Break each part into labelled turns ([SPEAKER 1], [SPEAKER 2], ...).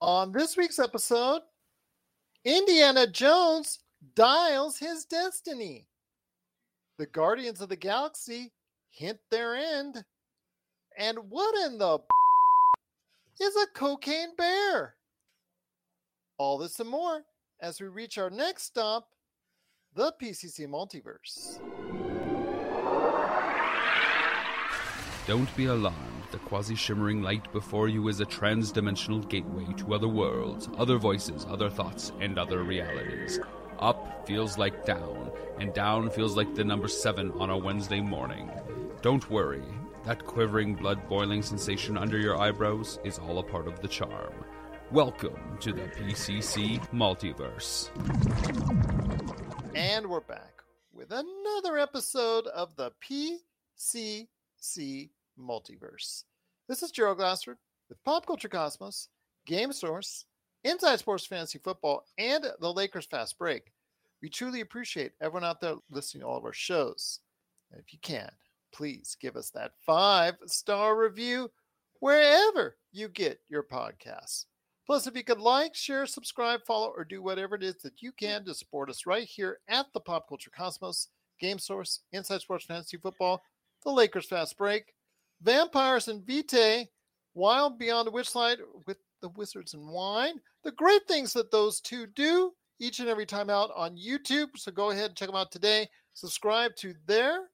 [SPEAKER 1] On this week's episode, Indiana Jones dials his destiny. The Guardians of the Galaxy hint their end. And what in the is a cocaine bear? All this and more as we reach our next stop, the PCC Multiverse.
[SPEAKER 2] Don't be alarmed. The quasi shimmering light before you is a trans dimensional gateway to other worlds, other voices, other thoughts, and other realities. Up feels like down, and down feels like the number seven on a Wednesday morning. Don't worry, that quivering, blood boiling sensation under your eyebrows is all a part of the charm. Welcome to the PCC Multiverse.
[SPEAKER 1] And we're back with another episode of the PCC Multiverse. This is Gerald Glassford with Pop Culture Cosmos, Game Source, Inside Sports Fantasy Football, and the Lakers Fast Break. We truly appreciate everyone out there listening to all of our shows. And if you can, please give us that five star review wherever you get your podcasts. Plus, if you could like, share, subscribe, follow, or do whatever it is that you can to support us right here at the Pop Culture Cosmos, Game Source, Inside Sports Fantasy Football, the Lakers Fast Break, Vampires and Vitae, Wild Beyond the Witchlight with the Wizards and Wine, the great things that those two do each and every time out on YouTube. So go ahead and check them out today. Subscribe to their,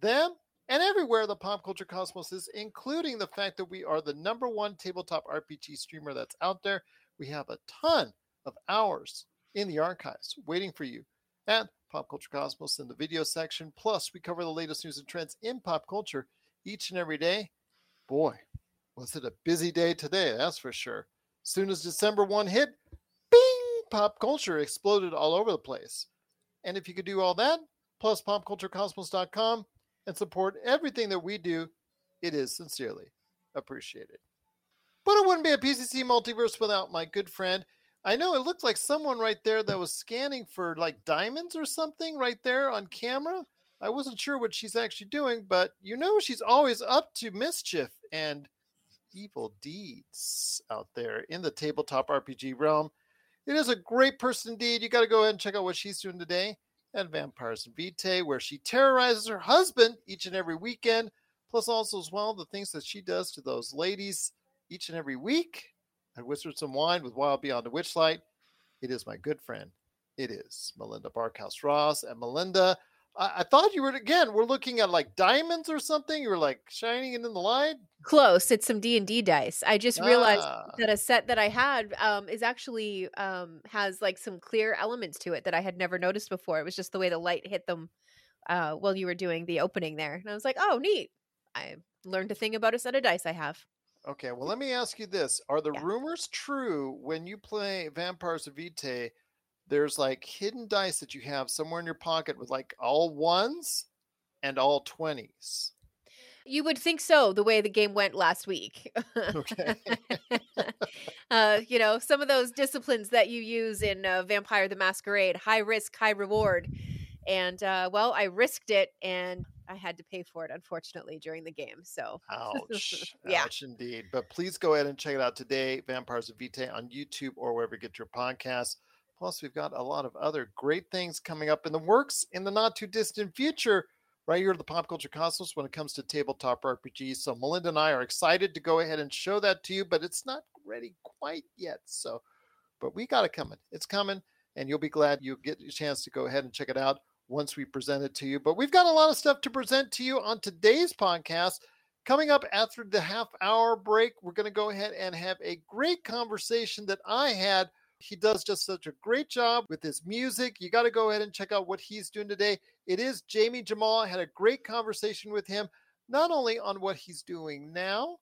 [SPEAKER 1] them, and everywhere the pop culture cosmos is, including the fact that we are the number one tabletop RPG streamer that's out there. We have a ton of hours in the archives waiting for you at Pop Culture Cosmos in the video section. Plus, we cover the latest news and trends in pop culture each and every day. Boy, was it a busy day today, that's for sure. Soon as December 1 hit, bing, pop culture exploded all over the place. And if you could do all that, plus popculturecosmos.com, and support everything that we do, it is sincerely appreciated. But it wouldn't be a PCC multiverse without my good friend. I know it looked like someone right there that was scanning for like diamonds or something right there on camera. I wasn't sure what she's actually doing, but you know she's always up to mischief and evil deeds out there in the tabletop RPG realm. It is a great person indeed. You got to go ahead and check out what she's doing today at Vampires Vitae, where she terrorizes her husband each and every weekend, plus also as well the things that she does to those ladies each and every week at Wizards and Wine with Wild Beyond the Witchlight. It is my good friend. It is Melinda Barkhouse Ross. And Melinda, I, I thought you were again. We're looking at like diamonds or something. You were like shining it in the light.
[SPEAKER 3] Close. It's some D and D dice. I just realized
[SPEAKER 1] Ah.
[SPEAKER 3] that a set that I had um, is actually um, has like some clear elements to it that I had never noticed before. It was just the way the light hit them uh, while you were doing the opening there, and I was like, "Oh, neat!" I learned a thing about a set of dice I have.
[SPEAKER 1] Okay, well, let me ask you this: Are the
[SPEAKER 3] Yeah.
[SPEAKER 1] rumors true when you play Vampires of Vitae? There's like hidden dice that you have somewhere in your pocket with like all ones and all twenties.
[SPEAKER 3] You would think so, the way the game went last week.
[SPEAKER 1] Okay.
[SPEAKER 3] uh, you know, some of those disciplines that you use in uh, Vampire the Masquerade high risk, high reward. And, uh, well, I risked it and I had to pay for it, unfortunately, during the game. So,
[SPEAKER 1] Ouch.
[SPEAKER 3] Yeah.
[SPEAKER 1] Ouch indeed. But please go ahead and check it out today, Vampires of Vitae on YouTube or wherever you get your podcasts. Plus, we've got a lot of other great things coming up in the works in the not too distant future, right here at the Pop Culture Cosmos when it comes to tabletop RPGs. So, Melinda and I are excited to go ahead and show that to you, but it's not ready quite yet. So, but we got it coming. It's coming, and you'll be glad you get a chance to go ahead and check it out once we present it to you. But we've got a lot of stuff to present to you on today's podcast. Coming up after the half hour break, we're going to go ahead and have a great conversation that I had. He does just such a great job with his music. You got to go ahead and check out what he's doing today. It is Jamie Jamal. I had a great conversation with him, not only on what he's doing now,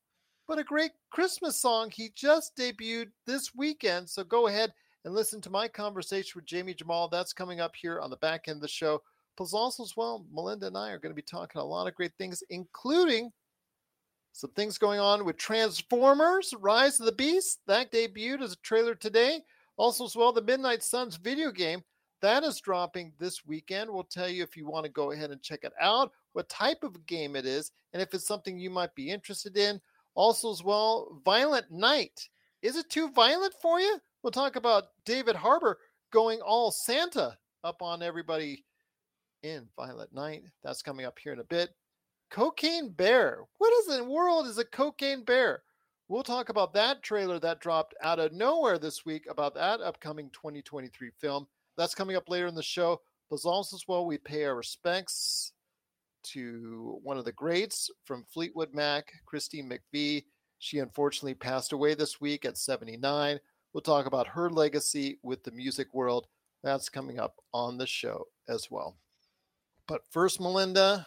[SPEAKER 1] but a great Christmas song he just debuted this weekend. So go ahead and listen to my conversation with Jamie Jamal. That's coming up here on the back end of the show. Plus, also as well, Melinda and I are going to be talking a lot of great things, including some things going on with Transformers: Rise of the Beast. That debuted as a trailer today. Also, as well, the Midnight Suns video game that is dropping this weekend. We'll tell you if you want to go ahead and check it out, what type of game it is, and if it's something you might be interested in. Also, as well, Violent Night Is it too violent for you? We'll talk about David Harbour going all Santa up on everybody in Violent Night. That's coming up here in a bit. Cocaine Bear. What is in the world is a cocaine bear? We'll talk about that trailer that dropped out of nowhere this week about that upcoming 2023 film. That's coming up later in the show. But also as well, we pay our respects to one of the greats from Fleetwood Mac, Christine McVie. She unfortunately passed away this week at 79. We'll talk about her legacy with the music world. That's coming up on the show as well. But first, Melinda,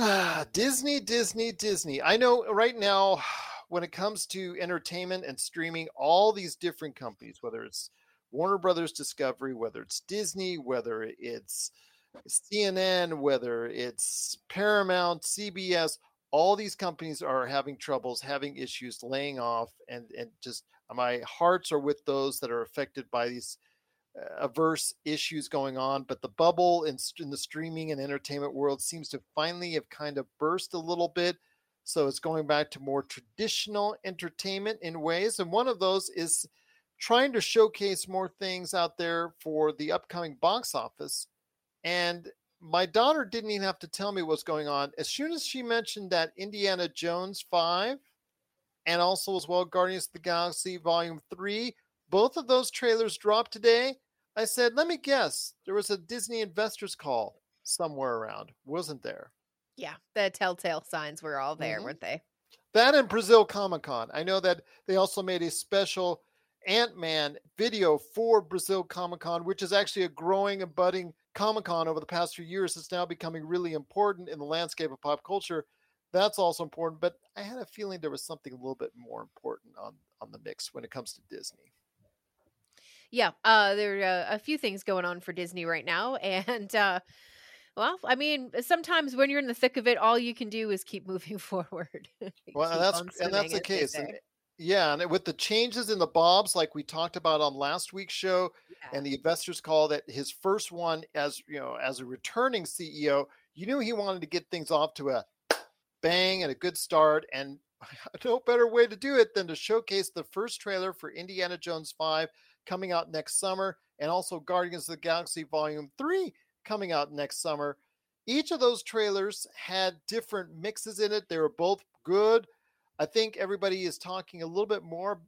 [SPEAKER 1] Ah, Disney, Disney, Disney. I know right now, when it comes to entertainment and streaming, all these different companies, whether it's Warner Brothers Discovery, whether it's Disney, whether it's CNN, whether it's Paramount, CBS, all these companies are having troubles, having issues, laying off, and and just my hearts are with those that are affected by these averse issues going on, but the bubble in, in, the streaming and entertainment world seems to finally have kind of burst a little bit. So it's going back to more traditional entertainment in ways. And one of those is trying to showcase more things out there for the upcoming box office. And my daughter didn't even have to tell me what's going on. As soon as she mentioned that Indiana Jones 5 and also as well Guardians of the Galaxy Volume 3, both of those trailers dropped today. I said, let me guess, there was a Disney investors call somewhere around, wasn't there?
[SPEAKER 3] Yeah, the telltale signs were all there, mm-hmm. weren't they?
[SPEAKER 1] That and Brazil Comic Con. I know that they also made a special Ant Man video for Brazil Comic Con, which is actually a growing and budding Comic Con over the past few years. It's now becoming really important in the landscape of pop culture. That's also important, but I had a feeling there was something a little bit more important on on the mix when it comes to Disney.
[SPEAKER 3] Yeah, uh, there are uh, a few things going on for Disney right now, and uh, well, I mean, sometimes when you're in the thick of it, all you can do is keep moving forward.
[SPEAKER 1] well, and that's and that's the case. And, yeah, and with the changes in the Bobs, like we talked about on last week's show, yeah. and the investors call that his first one as you know as a returning CEO, you knew he wanted to get things off to a bang and a good start, and no better way to do it than to showcase the first trailer for Indiana Jones 5 coming out next summer, and also Guardians of the Galaxy Volume 3 coming out next summer. Each of those trailers had different mixes in it. They were both good. I think everybody is talking a little bit more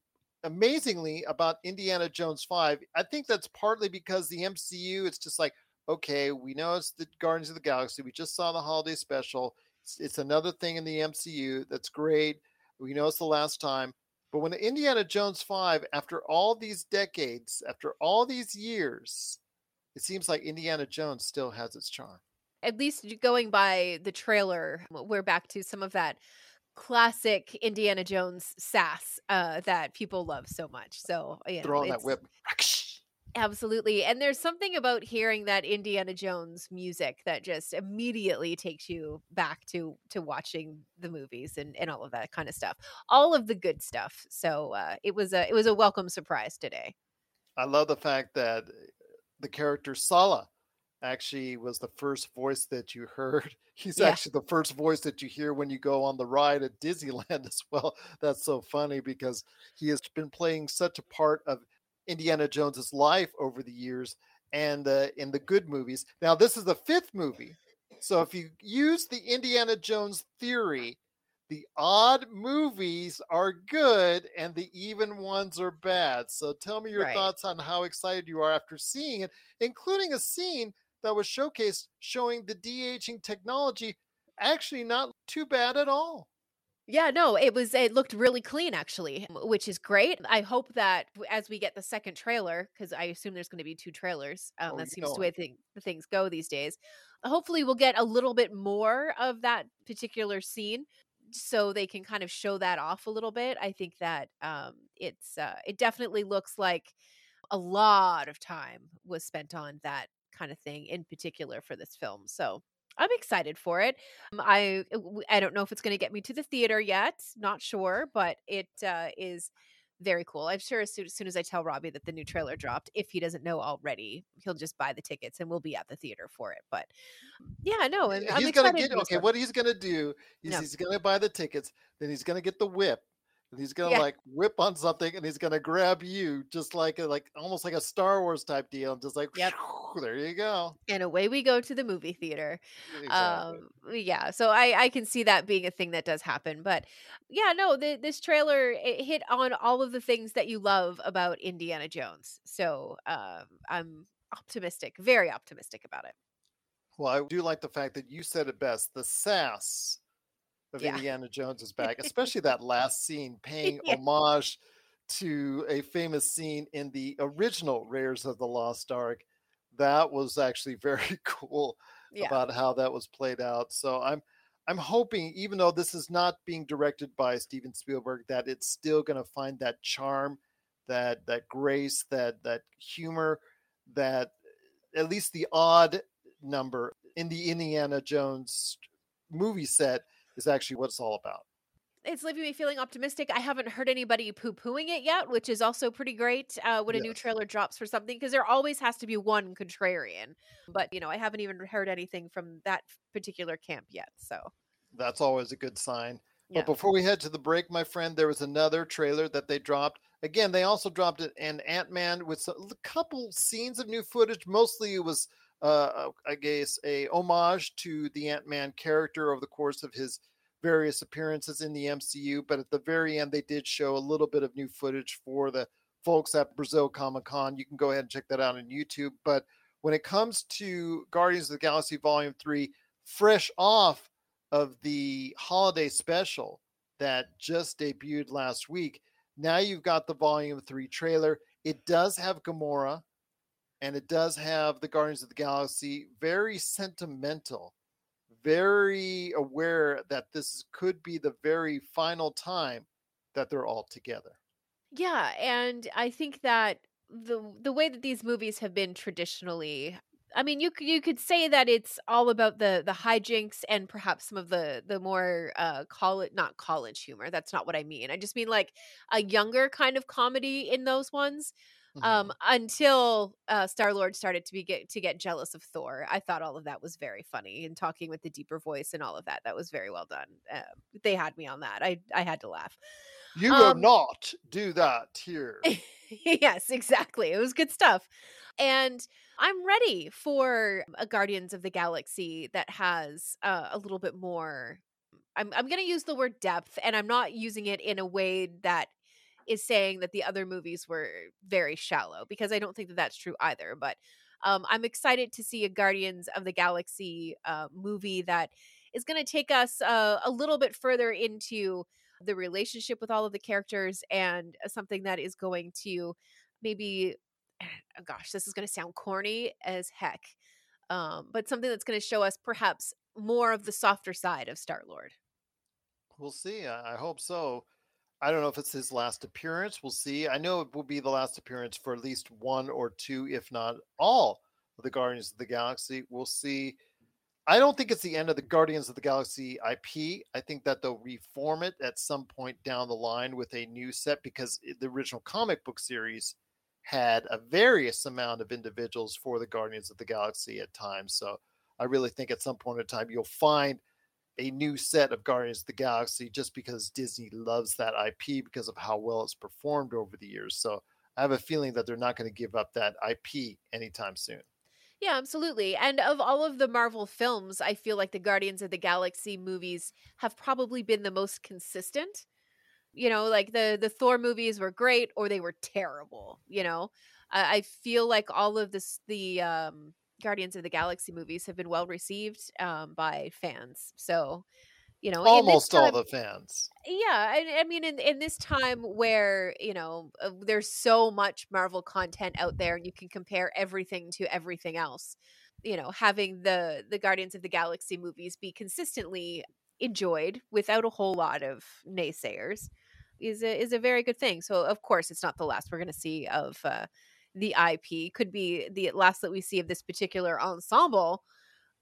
[SPEAKER 1] amazingly about Indiana Jones 5. I think that's partly because the MCU, it's just like, okay, we know it's the Guardians of the Galaxy. We just saw the holiday special. It's, it's another thing in the MCU that's great. We know it's the last time. But when the Indiana Jones 5, after all these decades, after all these years, it seems like Indiana Jones still has its charm.
[SPEAKER 3] At least going by the trailer, we're back to some of that classic Indiana Jones sass uh, that people love so much. So, you know,
[SPEAKER 1] throw on that whip.
[SPEAKER 3] Absolutely. And there's something about hearing that Indiana Jones music that just immediately takes you back to to watching the movies and, and all of that kind of stuff. All of the good stuff. So uh, it was a it was a welcome surprise today.
[SPEAKER 1] I love the fact that the character Sallah actually was the first voice that you heard. He's yeah. actually the first voice that you hear when you go on the ride at Disneyland as well. That's so funny because he has been playing such a part of Indiana Jones's life over the years and uh, in the good movies. Now, this is the fifth movie. So if you use the Indiana Jones theory, the odd movies are good and the even ones are bad. So tell me your right. thoughts on how excited you are after seeing it, including a scene that was showcased showing the de-aging technology actually not too bad at all.
[SPEAKER 3] Yeah, no, it was it looked really clean actually, which is great. I hope that as we get the second trailer, because I assume there's going to be two trailers. Um, oh, that seems the way th- the things go these days. Hopefully, we'll get a little bit more of that particular scene, so they can kind of show that off a little bit. I think that um, it's uh, it definitely looks like a lot of time was spent on that kind of thing in particular for this film. So I'm excited for it. Um, I uh, I don't know if it's going to get me to the theater yet. Not sure, but it uh, is very cool. I'm sure as soon, as soon, as I tell Robbie that the new trailer dropped, if he doesn't know already, he'll just buy the tickets and we'll be at the theater for it. But yeah, no, and
[SPEAKER 1] he's
[SPEAKER 3] gonna
[SPEAKER 1] get it. okay. What he's gonna do is no. he's gonna buy the tickets, then he's gonna get the whip, and he's gonna
[SPEAKER 3] Yeah.
[SPEAKER 1] like whip on something and he's gonna grab you just like a, like almost like a Star Wars type deal and just like
[SPEAKER 3] Yep.
[SPEAKER 1] there you go.
[SPEAKER 3] and away we go to the movie theater.
[SPEAKER 1] Exactly.
[SPEAKER 3] Um, yeah, so I I can see that being a thing that does happen, but yeah, no, the, this trailer it hit on all of the things that you love about Indiana Jones. So um, I'm optimistic, very optimistic about it.
[SPEAKER 1] well, I do like the fact that you said it best. The sass of
[SPEAKER 3] Yeah.
[SPEAKER 1] Indiana Jones is back, especially that last scene paying
[SPEAKER 3] Yeah.
[SPEAKER 1] homage to a famous scene in the original Raiders of the Lost Ark. That was actually very cool.
[SPEAKER 3] Yeah.
[SPEAKER 1] about how that was played out. So I'm I'm hoping, even though this is not being directed by Steven Spielberg, that it's still going to find that charm, that that grace, that that humor, that at least the odd number in the Indiana Jones movie set is actually what it's all about.
[SPEAKER 3] it's leaving me feeling optimistic. I haven't heard anybody poo pooing it yet, which is also pretty great uh, when a new trailer drops for something because there always has to be one contrarian. But, you know, I haven't even heard anything from that particular camp yet. So,
[SPEAKER 1] That's always a good sign.
[SPEAKER 3] yeah.
[SPEAKER 1] But before we head to the break, my friend, there was another trailer that they dropped. Again, they also dropped an- an Ant Man with a couple scenes of new footage. Mostly it was, uh, I guess, a homage to the Ant Man character over the course of his various appearances in the MCU. But at the very end, they did show a little bit of new footage for the folks at Brazil Comic Con. You can go ahead and check that out on YouTube. But when it comes to Guardians of the Galaxy Volume 3, fresh off of the holiday special that just debuted last week. Now you've got the volume three trailer. It does have Gamora and it does have the Guardians of the Galaxy. Very sentimental, very aware that this could be the very final time that they're all together.
[SPEAKER 3] Yeah, and I think that the the way that these movies have been traditionally I mean, you you could say that it's all about the the hijinks and perhaps some of the the more uh college not college humor. That's not what I mean. I just mean like a younger kind of comedy in those ones.
[SPEAKER 1] Mhm.
[SPEAKER 3] Um, until uh, Star Lord started to be get to get jealous of Thor, I thought all of that was very funny and talking with the deeper voice and all of that. That was very well done. Uh, they had me on that. I I had to laugh.
[SPEAKER 1] you will
[SPEAKER 3] um,
[SPEAKER 1] not do that here.
[SPEAKER 3] yes, exactly. It was good stuff. And I'm ready for a Guardians of the Galaxy that has uh, a little bit more. I'm, I'm going to use the word depth, and I'm not using it in a way that is saying that the other movies were very shallow, because I don't think that that's true either. But um, I'm excited to see a Guardians of the Galaxy uh, movie that is going to take us uh, a little bit further into the relationship with all of the characters and uh, something that is going to maybe oh gosh this is going to sound corny as heck um, but something that's going to show us perhaps more of the softer side of star lord
[SPEAKER 1] We'll see. I hope so. I don't know if it's his last appearance. We'll see. I know it will be the last appearance for at least one or two, if not all, of the Guardians of the Galaxy. We'll see. I don't think it's the end of the Guardians of the Galaxy IP. I think that they'll reform it at some point down the line with a new set because the original comic book series had a various amount of individuals for the Guardians of the Galaxy at times. So I really think at some point in time you'll find a new set of Guardians of the Galaxy just because Disney loves that IP because of how well it's performed over the years. So I have a feeling that they're not going to give up that IP anytime soon.
[SPEAKER 3] yeah absolutely and of all of the marvel films i feel like the guardians of the galaxy movies have probably been the most consistent you know like the the thor movies were great or they were terrible you know i, I feel like all of this the um guardians of the galaxy movies have been well received um by fans so you know
[SPEAKER 1] Almost all the fans.
[SPEAKER 3] yeah I, I mean in, in this time where you know uh, there's so much marvel content out there and you can compare everything to everything else you know having the the guardians of the galaxy movies be consistently enjoyed without a whole lot of naysayers is a is a very good thing so of course it's not the last we're going to see of uh the ip could be the last that we see of this particular ensemble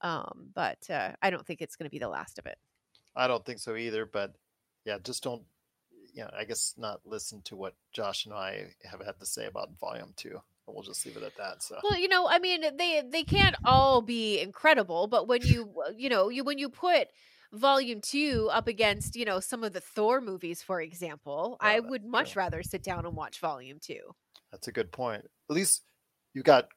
[SPEAKER 3] um but uh, i don't think it's going to be the last of it
[SPEAKER 1] I don't think so either. But yeah, just don't, you know, I guess not listen to what Josh and I have had to say about Volume Two. We'll just leave it at that. So
[SPEAKER 3] Well, you know, I mean, they they can't all be incredible, but when you you know you when you put volume two up against, you know, some of the Thor movies, for example, I would much
[SPEAKER 1] true.
[SPEAKER 3] rather sit down and watch volume two.
[SPEAKER 1] That's a good point. At least you got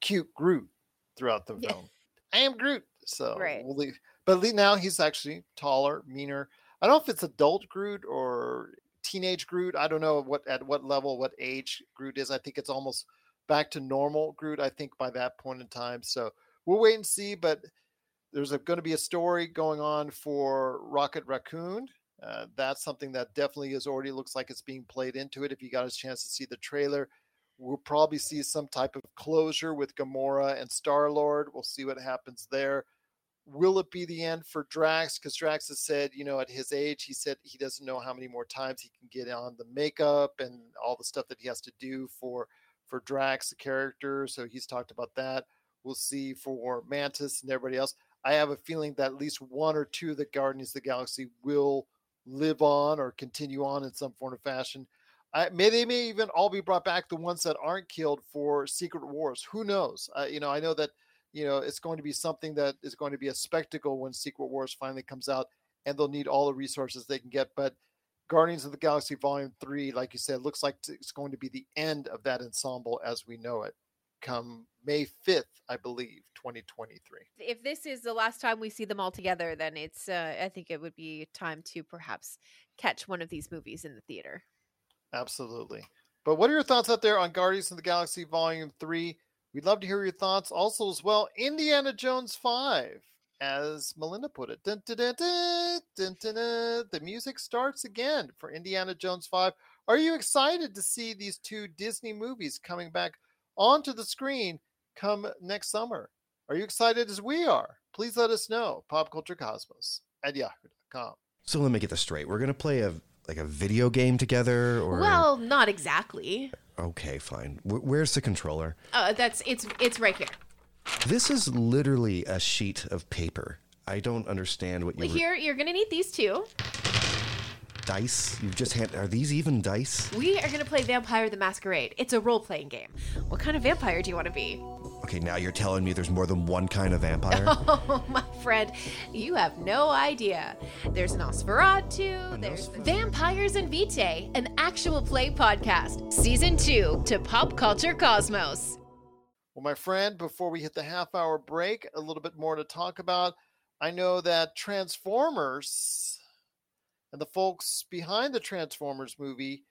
[SPEAKER 1] cute Groot throughout the
[SPEAKER 3] Yeah.
[SPEAKER 1] film. I am Groot. So
[SPEAKER 3] Right.
[SPEAKER 1] we'll leave. But at least now he's actually taller, meaner. I don't know if it's adult Groot or teenage Groot. I don't know what at what level, what age Groot is. I think it's almost back to normal Groot. I think by that point in time. So we'll wait and see. But there's going to be a story going on for Rocket Raccoon. Uh, that's something that definitely is already looks like it's being played into it. If you got a chance to see the trailer, we'll probably see some type of closure with Gamora and Star Lord. We'll see what happens there. Will it be the end for Drax? Because Drax has said, you know, at his age, he said he doesn't know how many more times he can get on the makeup and all the stuff that he has to do for for Drax, the character. So he's talked about that. We'll see for Mantis and everybody else. I have a feeling that at least one or two of the Guardians of the Galaxy will live on or continue on in some form or fashion. I, may they may even all be brought back. The ones that aren't killed for Secret Wars. Who knows? Uh, you know, I know that you know it's going to be something that is going to be a spectacle when Secret Wars finally comes out, and they'll need all the resources they can get. But Guardians of the Galaxy Volume Three, like you said, looks like it's going to be the end of that ensemble as we know it. Come May fifth, I believe, twenty twenty three.
[SPEAKER 3] If this is the last time we see them all together, then it's, uh, I think it would be time to perhaps catch one of these movies in the theater.
[SPEAKER 1] Absolutely. But what are your thoughts out there on Guardians of the Galaxy Volume 3? We'd love to hear your thoughts. Also, as well, Indiana Jones 5, as Melinda put it. Dun, dun, dun. The music starts again for Indiana Jones 5. Are you excited to see these two Disney movies coming back onto the screen come next summer? Are you excited as we are? Please let us know. Popculturecosmos at yahoo.com.
[SPEAKER 4] So let me get this straight. We're gonna play a like a video game together, or
[SPEAKER 3] Well, not exactly.
[SPEAKER 4] okay, fine. Wh- where's the controller?
[SPEAKER 3] Uh, that's it's it's right here.
[SPEAKER 4] This is literally a sheet of paper. I don't understand what you were-
[SPEAKER 3] Here, you're gonna need these two.
[SPEAKER 4] Dice. You've just hand. Are these even dice?
[SPEAKER 3] We are gonna play Vampire the Masquerade. It's a role-playing game. What kind of vampire do you want to be?
[SPEAKER 4] Okay, now you're telling me there's more than one kind of vampire.
[SPEAKER 3] Oh, my friend, you have no idea. There's Nosferatu, there's Vampires and Vitae, an actual play podcast, season two to Pop Culture Cosmos.
[SPEAKER 1] Well, my friend, before we hit the half hour break, a little bit more to talk about. I know that Transformers and the folks behind the Transformers movie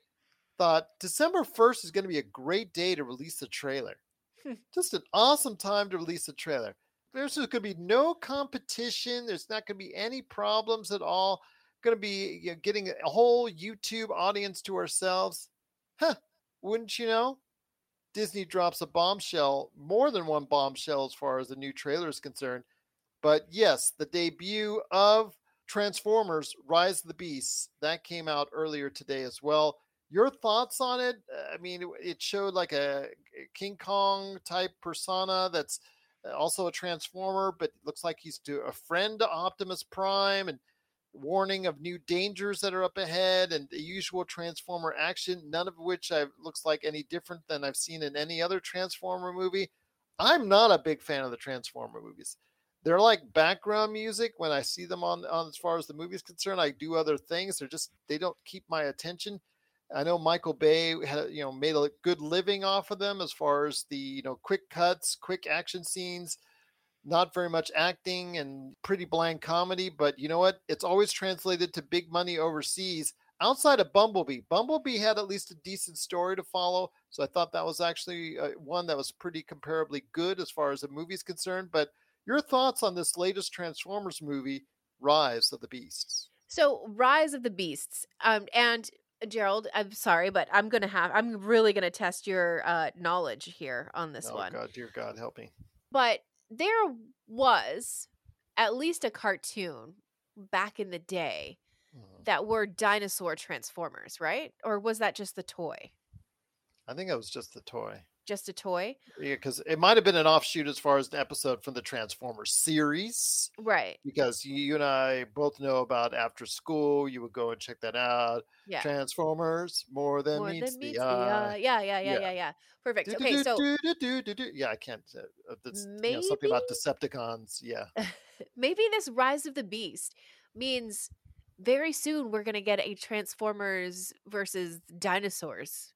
[SPEAKER 1] thought December 1st is going to be a great day to release the trailer. Hmm. Just an awesome time to release the trailer. There's going to be no competition. There's not going to be any problems at all. Going to be you know, getting a whole YouTube audience to ourselves. Huh, wouldn't you know? Disney drops a bombshell, more than one bombshell as far as the new trailer is concerned. But yes, the debut of Transformers Rise of the Beasts that came out earlier today as well. Your thoughts on it? Uh, I mean, it- showed like a King Kong type persona that's uh, also a transformer, but looks like he's to a friend to Optimus Prime and warning of new dangers that are up ahead and the usual transformer action none of which I, looks like any different than i've seen in any other transformer movie i'm not a big fan of the transformer movies they're like background music when i see them on, on as far as the movie is concerned i do other things they're just they don't keep my attention i know michael bay had you know made a good living off of them as far as the you know quick cuts quick action scenes not very much acting and pretty bland comedy, but you know what? It's always translated to big money overseas outside of Bumblebee. Bumblebee had at least a decent story to follow, so I thought that was actually uh, one that was pretty comparably good as far as the movie's concerned. But your thoughts on this latest Transformers movie, Rise of the Beasts?
[SPEAKER 3] So, Rise of the Beasts, um, and Gerald, I'm sorry, but I'm gonna have, I'm really gonna test your uh, knowledge here on this
[SPEAKER 1] oh
[SPEAKER 3] one.
[SPEAKER 1] God, dear God, help me!
[SPEAKER 3] But there was at least a cartoon back in the day
[SPEAKER 1] Mhm.
[SPEAKER 3] that were dinosaur transformers, right? Or was that just the toy?
[SPEAKER 1] I think it was just the toy.
[SPEAKER 3] Just a toy?
[SPEAKER 1] Yeah, because it might have been an offshoot as far as an episode from the Transformers series.
[SPEAKER 3] Right.
[SPEAKER 1] because you, and I both know about after school. You would go and check that out.
[SPEAKER 3] Yeah.
[SPEAKER 1] Transformers more than
[SPEAKER 3] More
[SPEAKER 1] meets
[SPEAKER 3] than
[SPEAKER 1] the
[SPEAKER 3] meets the
[SPEAKER 1] eye.
[SPEAKER 3] Yeah, yeah, yeah,
[SPEAKER 1] Yeah.
[SPEAKER 3] yeah. Perfect. Okay, so
[SPEAKER 1] do, do, do, do, do. yeah, I can't. Uh, uh, know, something about
[SPEAKER 3] Maybe?
[SPEAKER 1] Decepticons. Yeah,
[SPEAKER 3] maybe this Rise of the Beast means very soon we're going to get a Transformers versus dinosaurs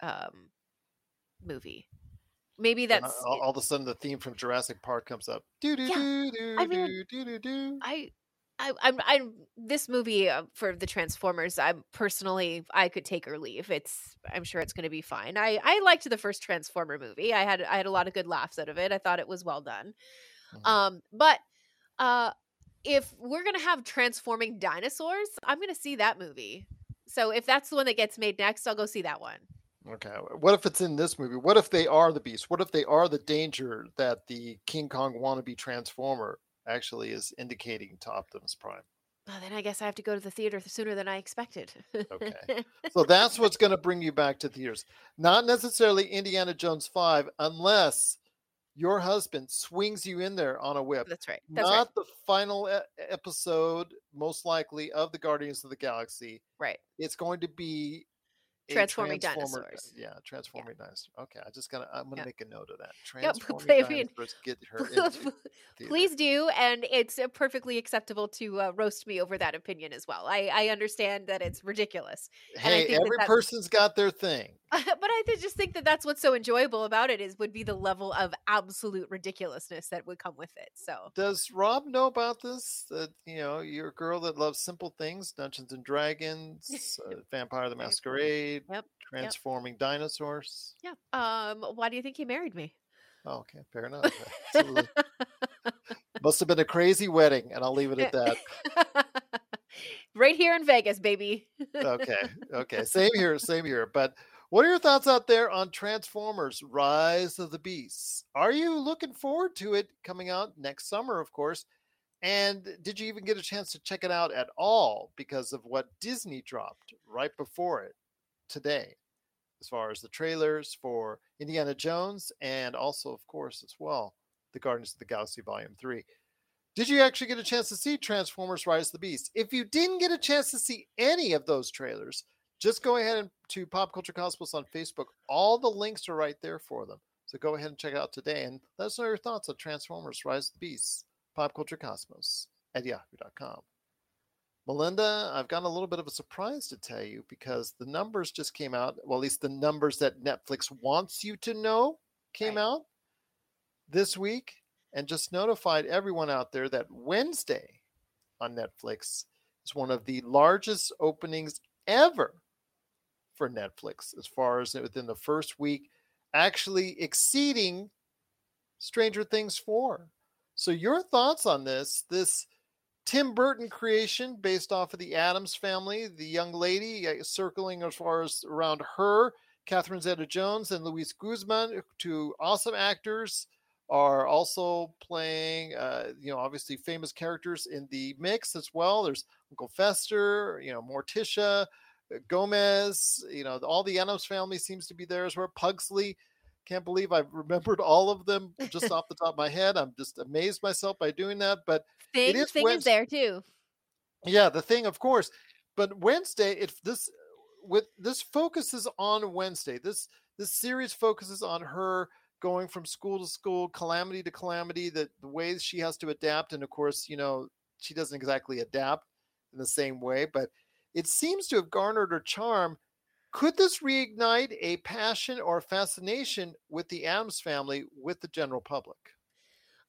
[SPEAKER 3] um movie. Maybe that's
[SPEAKER 1] all, all of a sudden the theme from Jurassic Park comes up. Do do do do
[SPEAKER 3] I mean,
[SPEAKER 1] do do do.
[SPEAKER 3] I I I'm I'm this movie uh, for the Transformers. I'm personally I could take or leave. It's I'm sure it's going to be fine. I I liked the first Transformer movie. I had I had a lot of good laughs out of it. I thought it was well done.
[SPEAKER 1] Mhm.
[SPEAKER 3] Um, but uh, if we're gonna have transforming dinosaurs, I'm gonna see that movie. So if that's the one that gets made next, I'll go see that one.
[SPEAKER 1] Okay. What if it's in this movie? What if they are the beast? What if they are the danger that the King Kong wannabe transformer actually is indicating to Optimus Prime?
[SPEAKER 3] Well, then I guess I have to go to the theater sooner than I expected.
[SPEAKER 1] Okay. So that's what's going to bring you back to theaters. Not necessarily Indiana Jones 5 unless your husband swings you in there on a whip.
[SPEAKER 3] That's right. That's
[SPEAKER 1] Not
[SPEAKER 3] right.
[SPEAKER 1] the final episode, most likely, of the Guardians of the Galaxy.
[SPEAKER 3] Right.
[SPEAKER 1] It's going to be
[SPEAKER 3] Transforming
[SPEAKER 1] transformer-
[SPEAKER 3] dinosaurs.
[SPEAKER 1] Yeah, transforming dinosaurs. Okay, I just gotta. I'm gonna
[SPEAKER 3] Yeah.
[SPEAKER 1] make a note of that.
[SPEAKER 3] Yep,
[SPEAKER 1] Transforming
[SPEAKER 3] I mean,
[SPEAKER 1] dinosaurs. Get her into.
[SPEAKER 3] Please do, and it's uh, perfectly acceptable to uh, roast me over that opinion as well. I, I understand that it's ridiculous, and I
[SPEAKER 1] Hey,
[SPEAKER 3] that
[SPEAKER 1] every
[SPEAKER 3] that-
[SPEAKER 1] person's got their thing.
[SPEAKER 3] but I just think that that's what's so enjoyable about it is would be the level of absolute ridiculousness that would come with it. So
[SPEAKER 1] Does Rob know about this? That you know, you're a girl that loves simple things, Dungeons and Dragons, uh, Vampire the Masquerade,
[SPEAKER 3] Yep,
[SPEAKER 1] transforming dinosaurs.
[SPEAKER 3] yeah. Um, why do you think he married me?
[SPEAKER 1] Oh, okay, fair enough. Must have been a crazy wedding, and I'll leave it at that.
[SPEAKER 3] right here in Vegas, baby.
[SPEAKER 1] okay okay same here same here but what are your thoughts out there on transformers rise of the beasts? Are you looking forward to it coming out next summer of course? And did you even get a chance to check it out at all because of what disney dropped right before it today as far as the trailers for indiana jones and also of course as well the guardians of the galaxy volume 3 did you actually get a chance to see Transformers Rise of the Beast? If you didn't get a chance to see any of those trailers, just go ahead and to Pop Culture Cosmos on Facebook. All the links are right there for them. So go ahead and check it out today and let us know your thoughts on Transformers Rise of the Beast, Pop Culture Cosmos at yahoo.com. Melinda, I've got a little bit of a surprise to tell you because the numbers just came out. Well, at least the numbers that Netflix wants you to know came
[SPEAKER 3] Right.
[SPEAKER 1] out this week and just notified everyone out there that Wednesday on Netflix is one of the largest openings ever for Netflix as far as within the first week, actually exceeding Stranger Things 4. So, your thoughts on this? This Tim Burton creation based off of the Addams family, the young lady uh, circling as far as around her, Catherine Zeta Jones and Luis Guzman, two awesome actors are also playing, uh, you know, obviously famous characters in the mix as well. There's Uncle Fester, you know, Morticia, uh, Gomez, you know, all the Addams family seems to be there as well. Pugsley, can't believe I've remembered all of them just off the top of my head. I'm just amazed myself by doing that. But
[SPEAKER 3] Thing,
[SPEAKER 1] is
[SPEAKER 3] thing is there too.
[SPEAKER 1] yeah, the thing, of course. But Wednesday, if this with this focuses on Wednesday. This this series focuses on her going from school to school, calamity to calamity, the, the ways she has to adapt. And of course, you know, she doesn't exactly adapt in the same way, but it seems to have garnered her charm. Could this reignite a passion or fascination with the Addams family with the general public?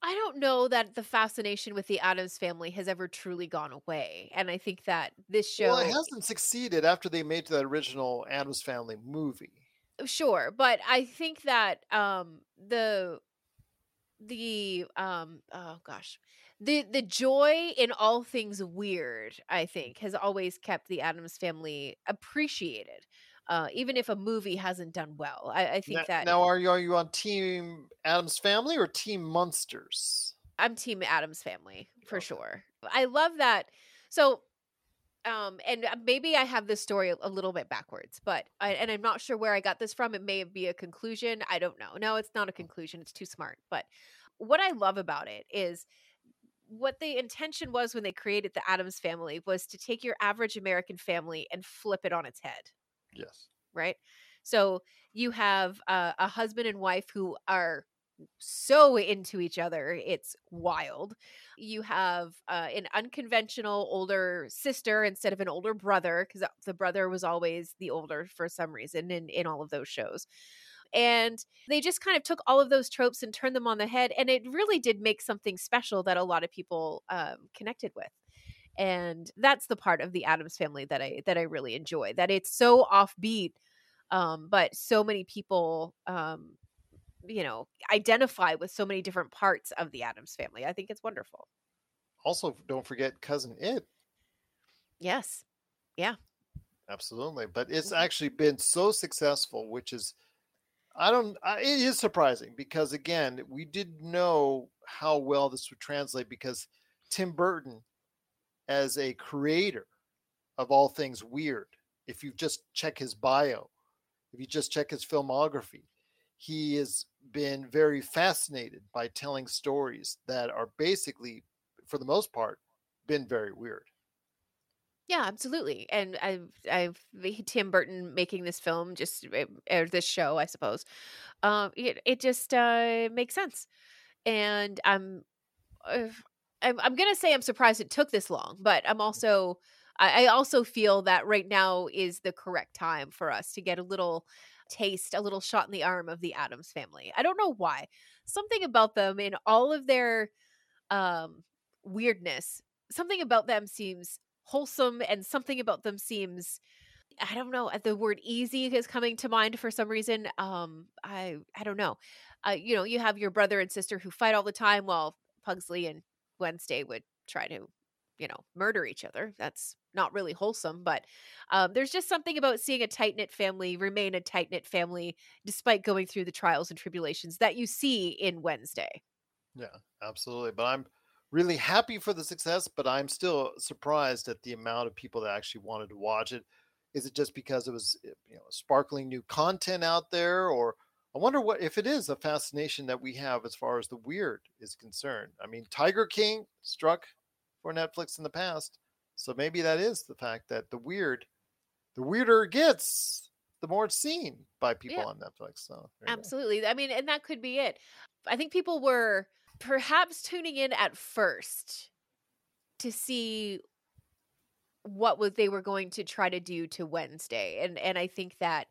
[SPEAKER 3] I don't know that the fascination with the Addams family has ever truly gone away, and I think that this show,
[SPEAKER 1] Well, it hasn't succeeded after they made that original Addams family movie.
[SPEAKER 3] sure, but I think that um, the the um oh gosh the the joy in all things weird i think has always kept the addams family appreciated uh even if a movie hasn't done well i, I think
[SPEAKER 1] Now,
[SPEAKER 3] that
[SPEAKER 1] now are you are you on Team Addams Family or Team Monsters?
[SPEAKER 3] I'm team Addams family for
[SPEAKER 1] Okay.
[SPEAKER 3] sure. I love that. So um and uh, maybe I have this story a, a little bit backwards, but I, and I'm not sure where I got this from. It may be a conclusion. I don't know. No, it's not a conclusion. It's too smart. But what I love about it is what the intention was when they created the Addams family was to take your average American family and flip it on its head
[SPEAKER 1] Yes.
[SPEAKER 3] right? So you have uh, a husband and wife who are so into each other. It's wild. You have uh, an unconventional older sister instead of an older brother because the brother was always the older for some reason in, in all of those shows. And they just kind of took all of those tropes and turned them on the head. And it really did make something special that a lot of people um, connected with and that's the part of the Addams family that I that I really enjoy. That it's so offbeat, um, but so many people, um, you know, identify with so many different parts of the Addams family. I think it's wonderful.
[SPEAKER 1] Also, don't forget cousin Itt.
[SPEAKER 3] Yes, yeah,
[SPEAKER 1] absolutely. But it's
[SPEAKER 3] Mm-hmm.
[SPEAKER 1] actually been so successful, which is. I don't. I- It is surprising because again, we didn't know how well this would translate because Tim Burton, as a creator of all things weird, if you just check his bio, if you just check his filmography, he has been very fascinated by telling stories that are basically, for the most part, been very weird.
[SPEAKER 3] Yeah, absolutely. And I've I've Tim Burton making this film just eh, or this show, I suppose. Um, it it just uh, makes sense, and I'm uh, I'm, I'm gonna say I'm surprised it took this long, but I'm also I, I also feel that right now is the correct time for us to get a little taste, a little shot in the arm of the Addams family. I don't know why. Something about them in all of their um weirdness, something about them seems wholesome and something about them seems I don't know. The word easy is coming to mind for some reason. Um, I I don't know. Uh, you know, you have your brother and sister who fight all the time, while Pugsley and Wednesday would try to, you know, murder each other. That's not really wholesome, but um, there's just something about seeing a tight knit family remain a tight knit family despite going through the trials and tribulations that you see in Wednesday.
[SPEAKER 1] Yeah, absolutely. But I'm really happy for the success, but I'm still surprised at the amount of people that actually wanted to watch it. Is it just because it was eh, you know sparkling new content out there, or I wonder what if it is a fascination that we have as far as the weird is concerned. I mean, Tiger King struck for Netflix in the past, so maybe that is the fact that the weird, the weirder it gets, the more it's seen by people
[SPEAKER 3] Yeah.
[SPEAKER 1] on Netflix. So.
[SPEAKER 3] Absolutely. I mean, and that could be it. I think people were perhaps tuning in at first to see what was they were going to try to do to Wednesday. And and I think that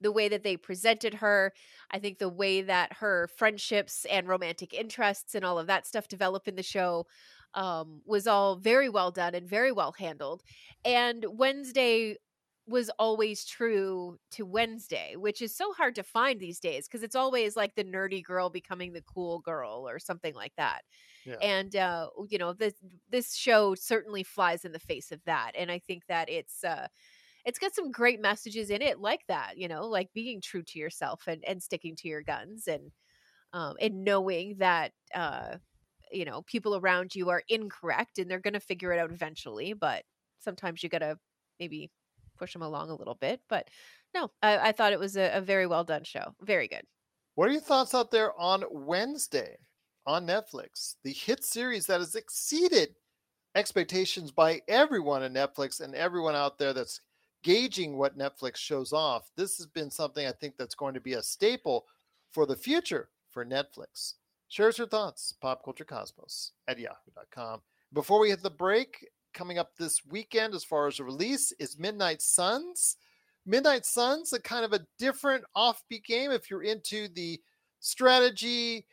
[SPEAKER 3] the way that they presented her, I think the way that her friendships and romantic interests and all of that stuff develop in the show um, was all very well done and very well handled. And Wednesday was always true to Wednesday, which is so hard to find these days because it's always like the nerdy girl becoming the cool girl or something like that.
[SPEAKER 1] Yeah.
[SPEAKER 3] And uh, you know, this this show certainly flies in the face of that. And I think that it's uh it's got some great messages in it like that, you know, like being true to yourself and, and sticking to your guns and um and knowing that uh you know, people around you are incorrect and they're gonna figure it out eventually, but sometimes you gotta maybe push them along a little bit. But no, I, I thought it was a, a very well done show. Very good.
[SPEAKER 1] What are your thoughts out there on Wednesday on Netflix? The hit series that has exceeded expectations by everyone at Netflix and everyone out there that's gauging what Netflix shows off. This has been something I think that's going to be a staple for the future for Netflix. Share us your thoughts, popculturecosmos at yahoo.com. Before we hit the break, coming up this weekend as far as a release is Midnight Suns. Midnight Suns, a kind of a different offbeat game if you're into the strategy,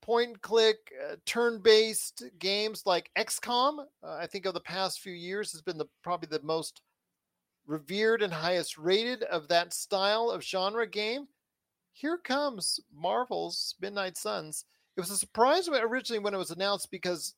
[SPEAKER 1] point and click, uh, turn based games like XCOM. Uh, I think of the past few years has been the probably the most revered and highest rated of that style of genre game. Here comes Marvel's Midnight Suns. It was a surprise originally when it was announced because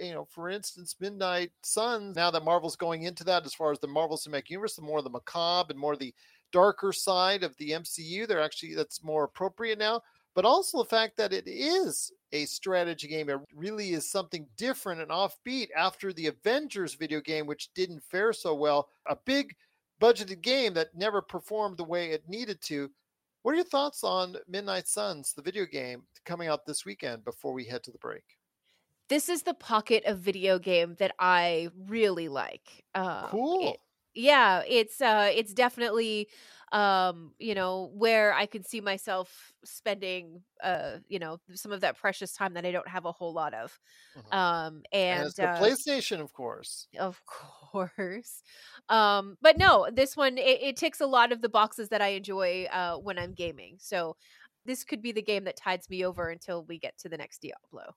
[SPEAKER 1] you know, for instance, Midnight Suns, now that Marvel's going into that as far as the Marvel Cinematic Universe, the more the macabre and more the darker side of the MCU, they're actually that's more appropriate now. But also the fact that it is a strategy game. It really is something different and offbeat after the Avengers video game, which didn't fare so well. A big budgeted game that never performed the way it needed to. What are your thoughts on Midnight Suns, the video game coming out this weekend before we head to the break?
[SPEAKER 3] This is the pocket of video game that I really like. Um,
[SPEAKER 1] Cool.
[SPEAKER 3] it- yeah it's uh it's definitely um you know where i can see myself spending uh you know some of that precious time that i don't have a whole lot of
[SPEAKER 1] Mhm.
[SPEAKER 3] um
[SPEAKER 1] and
[SPEAKER 3] and
[SPEAKER 1] the
[SPEAKER 3] uh,
[SPEAKER 1] PlayStation, of course.
[SPEAKER 3] of course um but no this one it, it ticks a lot of the boxes that i enjoy uh when i'm gaming so this could be the game that tides me over until we get to the next diablo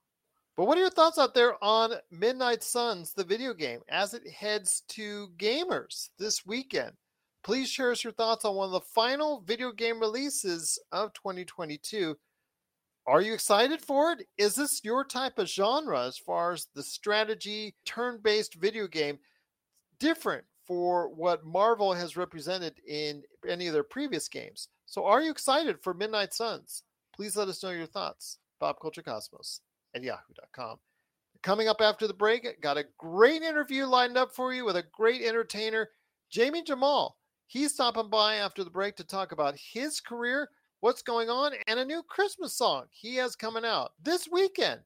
[SPEAKER 1] But what are your thoughts out there on Midnight Suns, the video game, as it heads to gamers this weekend? Please share us your thoughts on one of the final video game releases of 2022. Are you excited for it? Is this your type of genre as far as the strategy turn based video game different for what Marvel has represented in any of their previous games? So, are you excited for Midnight Suns? Please let us know your thoughts. Pop Culture Cosmos at yahoo.com. Coming up after the break, got a great interview lined up for you with a great entertainer, Jamie Jamal. He's stopping by after the break to talk about his career, what's going on, and a new Christmas song he has coming out this weekend.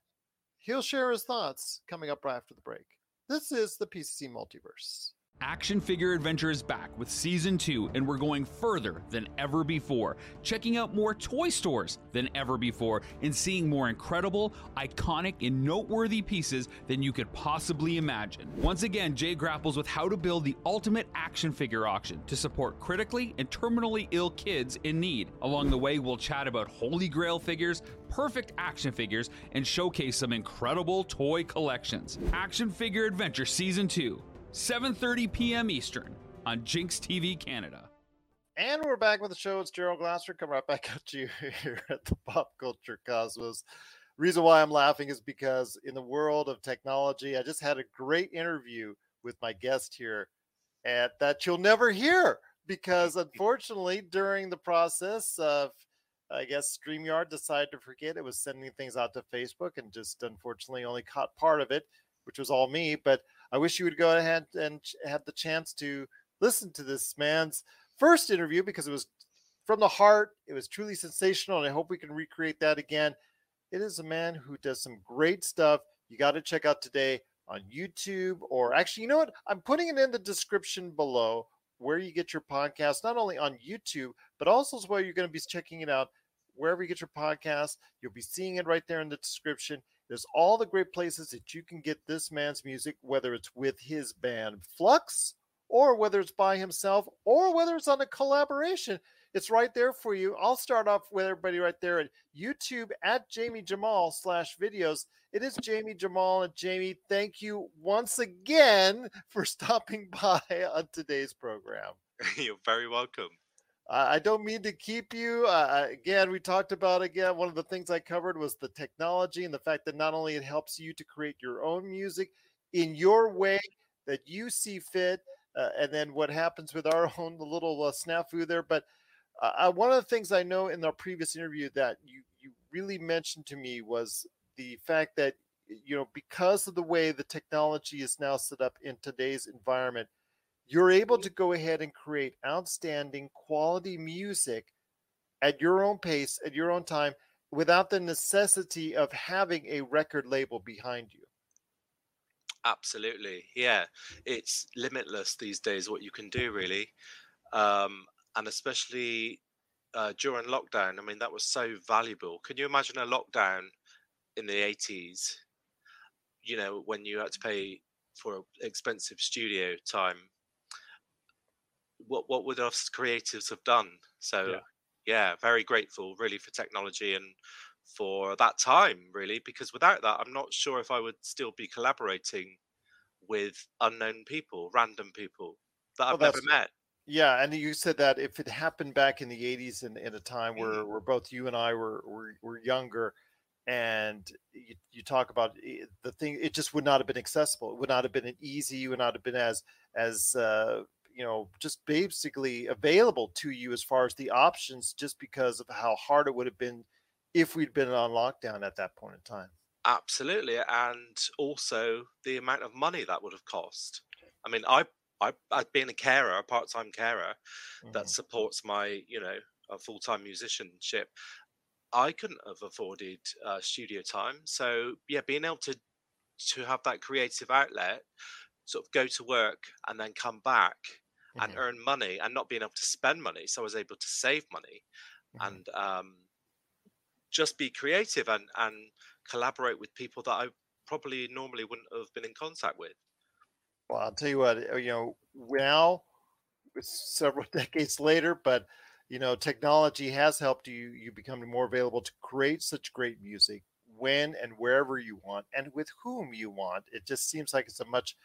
[SPEAKER 1] He'll share his thoughts coming up right after the break. This is the PCC Multiverse.
[SPEAKER 2] Action Figure Adventure is back with season two, and we're going further than ever before, checking out more toy stores than ever before, and seeing more incredible, iconic, and noteworthy pieces than you could possibly imagine. Once again, Jay grapples with how to build the ultimate action figure auction to support critically and terminally ill kids in need. Along the way, we'll chat about Holy Grail figures, perfect action figures, and showcase some incredible toy collections. Action Figure Adventure Season 2. 7:30 p.m. Eastern on Jinx TV Canada.
[SPEAKER 1] And we're back with the show. It's Gerald Glassford coming right back at you here at the Pop Culture Cosmos. Reason why I'm laughing is because in the world of technology, I just had a great interview with my guest here at that you'll never hear because unfortunately during the process of I guess StreamYard decided to forget it was sending things out to Facebook and just unfortunately only caught part of it, which was all me. But I wish you would go ahead and have the chance to listen to this man's first interview because it was from the heart. It was truly sensational, and I hope we can recreate that again. It is a man who does some great stuff. You got to check out today on YouTube, or actually, you know what? I'm putting it in the description below where you get your podcast, not only on YouTube, but also is where you're going to be checking it out wherever you get your podcast. You'll be seeing it right there in the description. There's all the great places that you can get this man's music, whether it's with his band Flux, or whether it's by himself, or whether it's on a collaboration. It's right there for you. I'll start off with everybody right there at YouTube at Jamie Jamal slash videos. It is Jamie Jamal and Jamie. Thank you once again for stopping by on today's program.
[SPEAKER 5] You're very welcome.
[SPEAKER 1] I don't mean to keep you. Uh, again, we talked about again. One of the things I covered was the technology and the fact that not only it helps you to create your own music in your way that you see fit, uh, and then what happens with our own little uh, snafu there. But uh, uh, one of the things I know in our previous interview that you you really mentioned to me was the fact that you know because of the way the technology is now set up in today's environment you're able to go ahead and create outstanding quality music at your own pace, at your own time, without the necessity of having a record label behind you.
[SPEAKER 5] Absolutely. Yeah. It's limitless these days what you can do, really. Um, and especially uh, during lockdown, I mean, that was so valuable. Can you imagine a lockdown in the 80s, you know, when you had to pay for expensive studio time? What, what would us creatives have done? So,
[SPEAKER 1] Yeah.
[SPEAKER 5] yeah, very grateful really for technology and for that time, really, because without that, I'm not sure if I would still be collaborating with unknown people, random people that I've never met.
[SPEAKER 1] Yeah, and you said that if it happened back in the '80s, in, in a time where,
[SPEAKER 5] Mhm.
[SPEAKER 1] where both you and I were were, were younger, and you, you talk about the thing, it just would not have been accessible. It would not have been an easy. It would not have been as as uh, you know, just basically available to you as far as the options, just because of how hard it would have been if we'd been on lockdown at that point in time.
[SPEAKER 5] Absolutely, and also the amount of money that would have cost. I mean, I I I've been a carer, a part-time carer that
[SPEAKER 1] Mhm.
[SPEAKER 5] supports my, you know, a full-time musicianship. I couldn't have afforded uh, studio time, so yeah, being able to to have that creative outlet, sort of go to work and then come back and
[SPEAKER 1] Mhm.
[SPEAKER 5] earn money and not being able to spend money. So I was able to save money
[SPEAKER 1] Mhm.
[SPEAKER 5] and um, just be creative and, and collaborate with people that I probably normally wouldn't have been in contact with.
[SPEAKER 1] Well, I'll tell you what, uh, you know, now several decades later, but you know, technology has helped you you become more available to create such great music when and wherever you want and with whom you want. It just seems like it's a much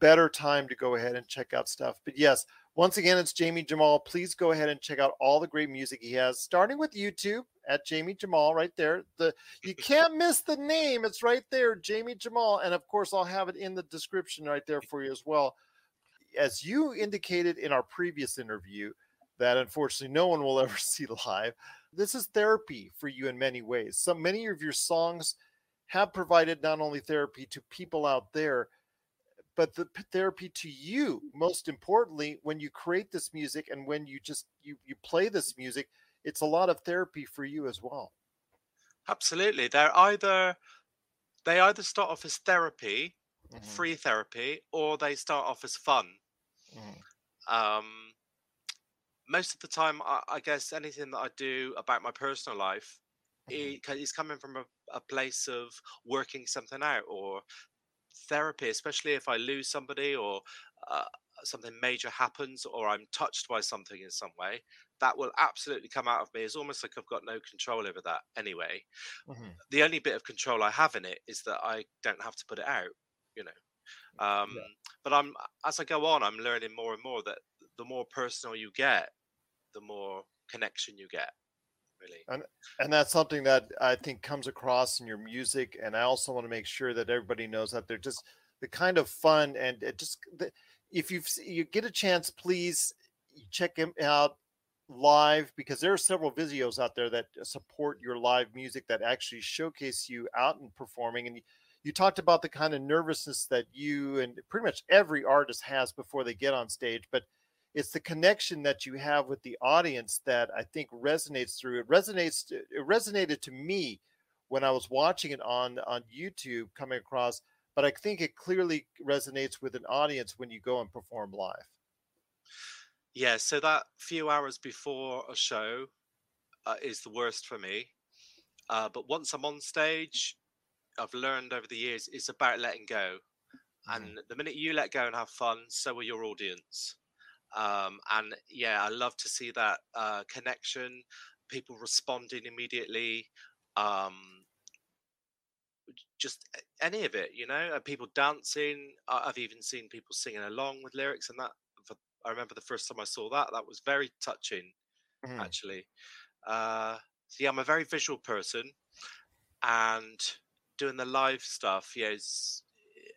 [SPEAKER 1] better time to go ahead and check out stuff. But yes, once again, it's Jamie Jamal. Please go ahead and check out all the great music he has, starting with YouTube at Jamie Jamal right there. The you can't miss the name. It's right there, Jamie Jamal. And of course, I'll have it in the description right there for you as well. As you indicated in our previous interview, that unfortunately no one will ever see live. This is therapy for you in many ways. So many of your songs have provided not only therapy to people out there, but the therapy to you. Most importantly, when you create this music and when you just you you play this music, it's a lot of therapy for you as well.
[SPEAKER 5] Absolutely. They're either they either start off as therapy,
[SPEAKER 1] Mhm,
[SPEAKER 5] free therapy, or they start off as fun.
[SPEAKER 1] mhm,
[SPEAKER 5] Um, most of the time, I, I guess anything that I do about my personal life
[SPEAKER 1] mhm.
[SPEAKER 5] it, is coming from a, a place of working something out or therapy, especially if I lose somebody or uh, something major happens or I'm touched by something in some way. That will absolutely come out of me. It's almost like I've got no control over that anyway.
[SPEAKER 1] Mhm.
[SPEAKER 5] The only bit of control I have in it is that I don't have to put it out, you know. Um, But I'm as I go on, I'm learning more and more that the more personal you get, the more connection you get. Really.
[SPEAKER 1] and that's something that I think comes across in your music. And I also want to make sure that everybody knows that they're just the kind of fun and it just if you you get a chance, please check him out live because there are several videos out there that support your live music that actually showcase you out and performing. And you talked about the kind of nervousness that you and pretty much every artist has before they get on stage, but it's the connection that you have with the audience that I think resonates through. It resonates. It resonated to me when I was watching it on on YouTube coming across, but I think it clearly resonates with an audience when you go and perform live.
[SPEAKER 5] Yeah, so that few hours before a show uh, is the worst for me. Uh, but once I'm on stage, I've learned over the years it's about letting go. And the minute you let go and have fun, so will your audience. Um, and yeah, I love to see that uh, connection, people responding immediately, um, just any of it, you know, uh, people dancing. I've even seen people singing along with lyrics, and that I remember the first time I saw that. That was very touching,
[SPEAKER 1] Mhm.
[SPEAKER 5] actually. Uh, so yeah, I'm a very visual person, and doing the live stuff, yeah, is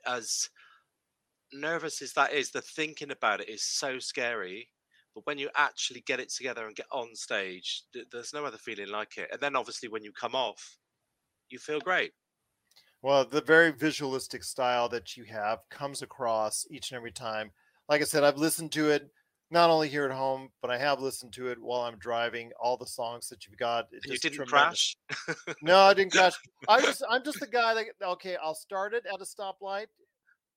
[SPEAKER 5] as nervous as that is, the thinking about it is so scary. But when you actually get it together and get on stage, th- there's no other feeling like it. And then obviously when you come off, you feel great.
[SPEAKER 1] Well, the very visualistic style that you have comes across each and every time. Like I said, I've listened to it not only here at home, but I have listened to it while I'm driving. All the songs that you've got,
[SPEAKER 5] you
[SPEAKER 1] just
[SPEAKER 5] didn't
[SPEAKER 1] tremendous.
[SPEAKER 5] crash.
[SPEAKER 1] No, I didn't crash. I just I'm just the guy that okay, I'll start it at a stoplight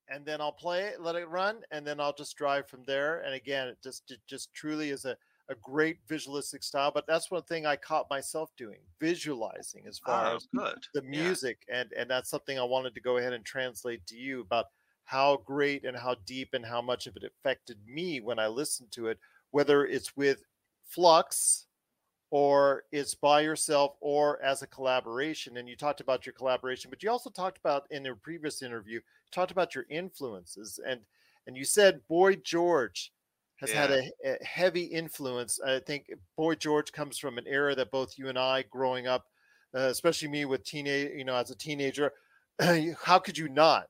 [SPEAKER 1] and then I'll play it, let it run, and then I'll just drive from there. And again, it just it just truly is a, a great visualistic style. But that's one thing I caught myself doing, visualizing as far
[SPEAKER 5] oh,
[SPEAKER 1] as
[SPEAKER 5] good.
[SPEAKER 1] the
[SPEAKER 5] Yeah.
[SPEAKER 1] music and and that's something I wanted to go ahead and translate to you about how great and how deep and how much of it affected me when I listened to it, whether it's with Flux or it's by yourself or as a collaboration. And you talked about your collaboration, but you also talked about in a previous interview, you talked about your influences and and you said Boy George has had a, a heavy influence. I think Boy George comes from an era that both you and I growing up, uh, especially me with teenage, you know, as a teenager, how could you not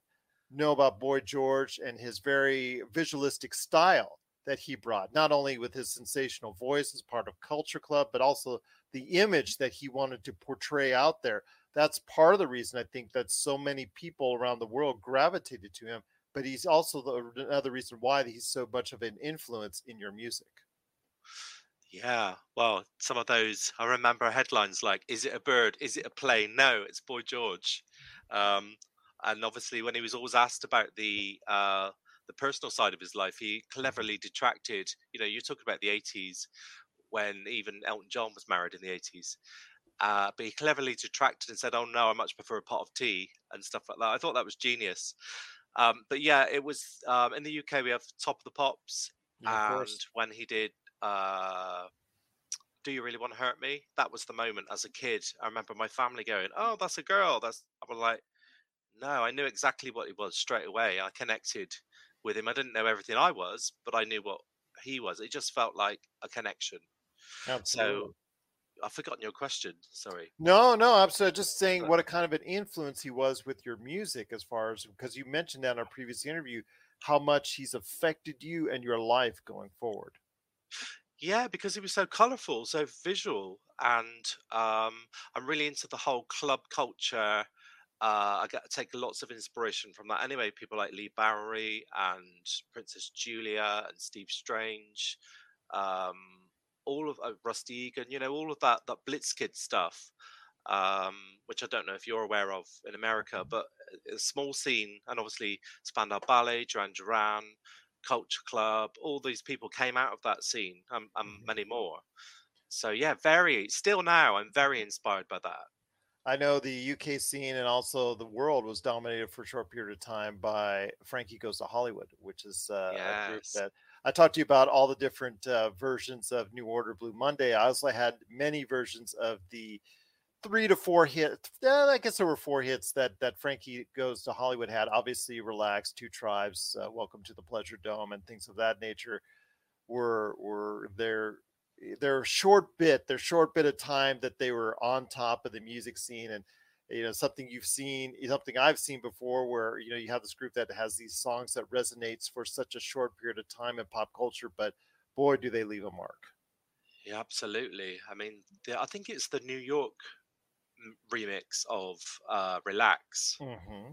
[SPEAKER 1] know about Boy George and his very visualistic style that he brought, not only with his sensational voice as part of Culture Club, but also the image that he wanted to portray out there. That's part of the reason I think that so many people around the world gravitated to him. But he's also the, another reason why he's so much of an influence in your music.
[SPEAKER 5] Yeah. Well, some of those I remember headlines like, "Is it a bird? Is it a plane?" No, it's Boy George. Um, and obviously, when he was always asked about the uh, the personal side of his life. He cleverly detracted. You know, you talk about the '80s when even Elton John was married in the '80s. Uh, but he cleverly detracted and said, "Oh no, I much prefer a pot of tea and stuff like that." I thought that was genius. Um, but yeah, it was um, in the UK. We have Top of the Pops,
[SPEAKER 1] Yeah,
[SPEAKER 5] and when he did uh, "Do You Really Want to Hurt Me," that was the moment. As a kid, I remember my family going, "Oh, that's a girl." That's I was like, "No, I knew exactly what it was straight away. I connected with him. I didn't know everything I was, but I knew what he was. It just felt like a connection."
[SPEAKER 1] Absolutely.
[SPEAKER 5] So I've forgotten your question. Sorry.
[SPEAKER 1] No, no, I'm just saying
[SPEAKER 5] But-
[SPEAKER 1] what a kind of an influence he was with your music as far as because you mentioned that in our previous interview how much he's affected you and your life going forward.
[SPEAKER 5] Yeah, because he was so colourful, so visual, and um, I'm really into the whole club culture. Uh, I get take lots of inspiration from that. Anyway, people like Leigh Bowery and Princess Julia and Steve Strange, um, all of uh, Rusty Egan, you know, all of that that Blitzkid stuff, um, which I don't know if you're aware of in America, but a small scene, and obviously Spandau Ballet, Duran Duran, Culture Club, all these people came out of that scene and, and
[SPEAKER 1] Mhm.
[SPEAKER 5] many more. So yeah, very still now I'm very inspired by that.
[SPEAKER 1] I know the UK scene and also the world was dominated for a short period of time by Frankie Goes to Hollywood, which is uh, a group that I talked to you about all the different uh, versions of New Order Blue Monday. I also had many versions of the three to four hits. Uh, I guess there were four hits that that Frankie Goes to Hollywood had. Obviously, Relax, Two Tribes, uh, Welcome to the Pleasure Dome, and things of that nature were were their their short bit, their short bit of time that they were on top of the music scene and you know something you've seen something i've seen before where you know you have this group that has these songs that resonates for such a short period of time in pop culture but boy do they leave a mark
[SPEAKER 5] Yeah, absolutely. I mean, the, I think it's the New York remix of uh, "Relax,"
[SPEAKER 1] mm-hmm.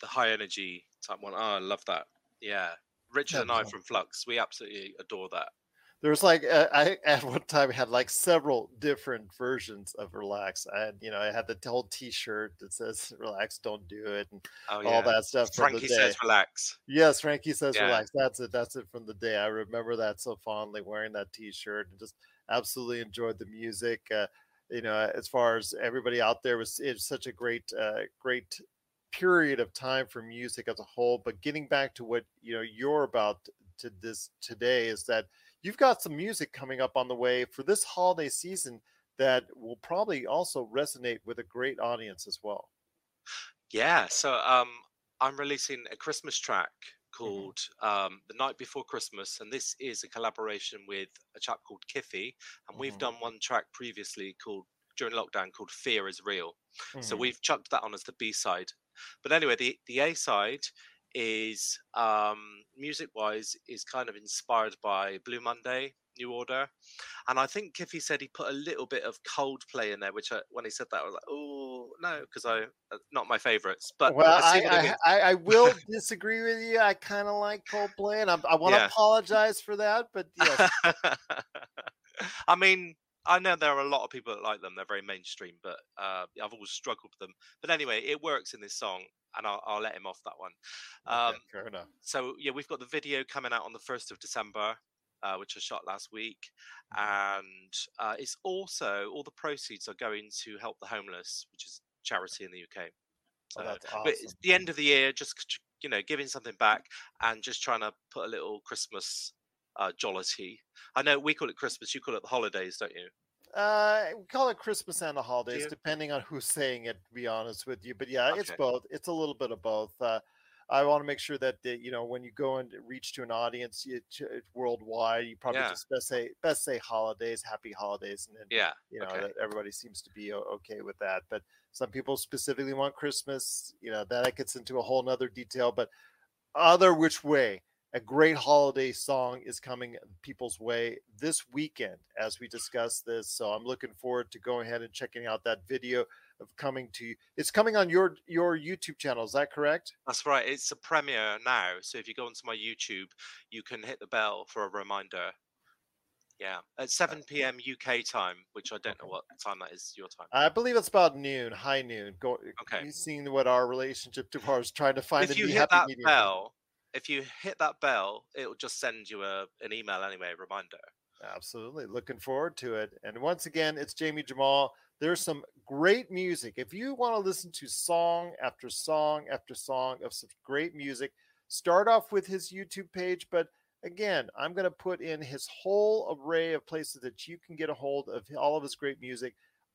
[SPEAKER 5] the high energy type one. Oh, I love that. Yeah, Richard and I
[SPEAKER 1] That's
[SPEAKER 5] from Flux, we absolutely adore that.
[SPEAKER 1] There's like uh, i at one time had like several different versions of relax and you know i had the whole t-shirt that says relax don't do it and
[SPEAKER 5] Oh yeah,
[SPEAKER 1] all that stuff
[SPEAKER 5] Frankie says relax.
[SPEAKER 1] Yes, Frankie says
[SPEAKER 5] Yeah.
[SPEAKER 1] relax. That's it. That's it from the day. I remember that so fondly wearing that t-shirt and just absolutely enjoyed the music. Uh, you know, as far as everybody out there was it's such a great uh, great period of time for music as a whole, but getting back to what, you know, you're about to this today is that you've got some music coming up on the way for this holiday season that will probably also resonate with a great audience as well.
[SPEAKER 5] Yeah, so um, I'm releasing a Christmas track
[SPEAKER 1] Mm-hmm.
[SPEAKER 5] called um, "The Night Before Christmas," and this is a collaboration with a chap called Kiffy, and we've
[SPEAKER 1] Mhm.
[SPEAKER 5] done one track previously called during lockdown called "Fear Is Real." So
[SPEAKER 1] Mhm.
[SPEAKER 5] we've chucked that on as the B side. But anyway, the the A side is um, music wise is kind of inspired by Blue Monday, New Order, and I think Kiffy said he put a little bit of Coldplay in there, which I, when he said that I was like, oh no, because I uh, not my favourites. But
[SPEAKER 1] well,
[SPEAKER 5] I
[SPEAKER 1] I,
[SPEAKER 5] see what he
[SPEAKER 1] I. I, I will disagree with you. I kind of like Coldplay, and I'm, I want to
[SPEAKER 5] Yeah.
[SPEAKER 1] apologize for that. But yes,
[SPEAKER 5] I mean, I know there are a lot of people that like them. They're very mainstream, but uh, I've always struggled with them. But anyway, it works in this song, and I'll, I'll let him off that one. Um,
[SPEAKER 1] okay, fair enough.
[SPEAKER 5] so yeah, we've got the video coming out on the first of December, uh, which I shot last week,
[SPEAKER 1] Mm-hmm.
[SPEAKER 5] and uh, it's also all the proceeds are going to help the homeless, which is charity in the UK.
[SPEAKER 1] Oh,
[SPEAKER 5] So,
[SPEAKER 1] that's
[SPEAKER 5] but it's the end of the year, just you know, giving something back and just trying to put a little Christmas uh, jollity. I know we call it Christmas, you call it the holidays, don't you?
[SPEAKER 1] Uh, we call it Christmas and the holidays, depending on who's saying it. To be honest with you, but yeah, it's both. It's a little bit of both. Uh, I want to make sure that the, you know when you go and reach to an audience you, to, worldwide, you probably
[SPEAKER 5] Yeah.
[SPEAKER 1] just best say best say holidays, happy holidays, and then
[SPEAKER 5] Yeah.
[SPEAKER 1] you know
[SPEAKER 5] okay.
[SPEAKER 1] that everybody seems to be okay with that but some people specifically want christmas you know that gets into a whole nother detail but other which way a great holiday song is coming people's way this weekend as we discuss this so i'm looking forward to going ahead and checking out that video of coming to you it's coming on your your youtube channel is that correct
[SPEAKER 5] That's right. It's a premiere now. So if you go onto my YouTube, you can hit the bell for a reminder. Yeah. At uh, 7 p.m. UK time, which I don't know what time that is your time.
[SPEAKER 1] i believe it's about noon high noon go
[SPEAKER 5] Okay.
[SPEAKER 1] you seeing what our relationship to ours trying to find
[SPEAKER 5] if you
[SPEAKER 1] be
[SPEAKER 5] hit
[SPEAKER 1] happy
[SPEAKER 5] that
[SPEAKER 1] medium.
[SPEAKER 5] bell, if you hit that bell, it'll just send you a an email anyway, a reminder.
[SPEAKER 1] Absolutely. Looking forward to it. And once again, it's Jamie Jamal. There's some great music. If you want to listen to song after song after song of some great music, start off with his YouTube page. But again, I'm going to put in his whole array of places that you can get a hold of all of his great music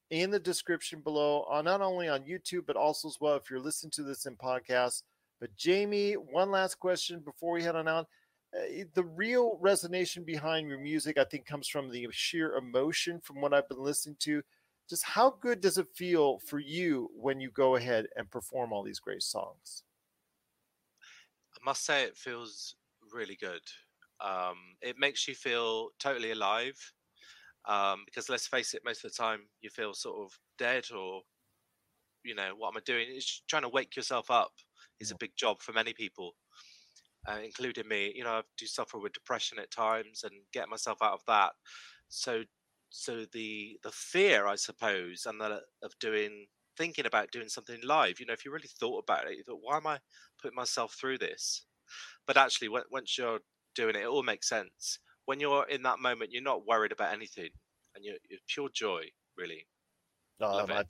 [SPEAKER 1] in the description below, on not only on YouTube, but also as well if you're listening to this in podcast. But Jamie, one last question before we head on out. Uh, the real resonance behind your music, I think, comes from the sheer emotion from what I've been listening to. Just how good does it feel for you when you go ahead and perform all these great songs?
[SPEAKER 5] I must say, it feels really good. Um, it makes you feel totally alive. Um, because let's face it, most of the time you feel sort of dead or, you know, what am I doing? It's trying to wake yourself up is a big job for many people uh, including me. You know, I do suffer with depression at times and get myself out of that. So, so the the fear, I suppose, and the of doing thinking about doing something live. You know, if you really thought about it, you thought, why am I putting myself through this? But actually, when, once you're doing it, it all makes sense. When you're in that moment, you're not worried about anything, and you're, you're pure joy, really.
[SPEAKER 1] Um, I,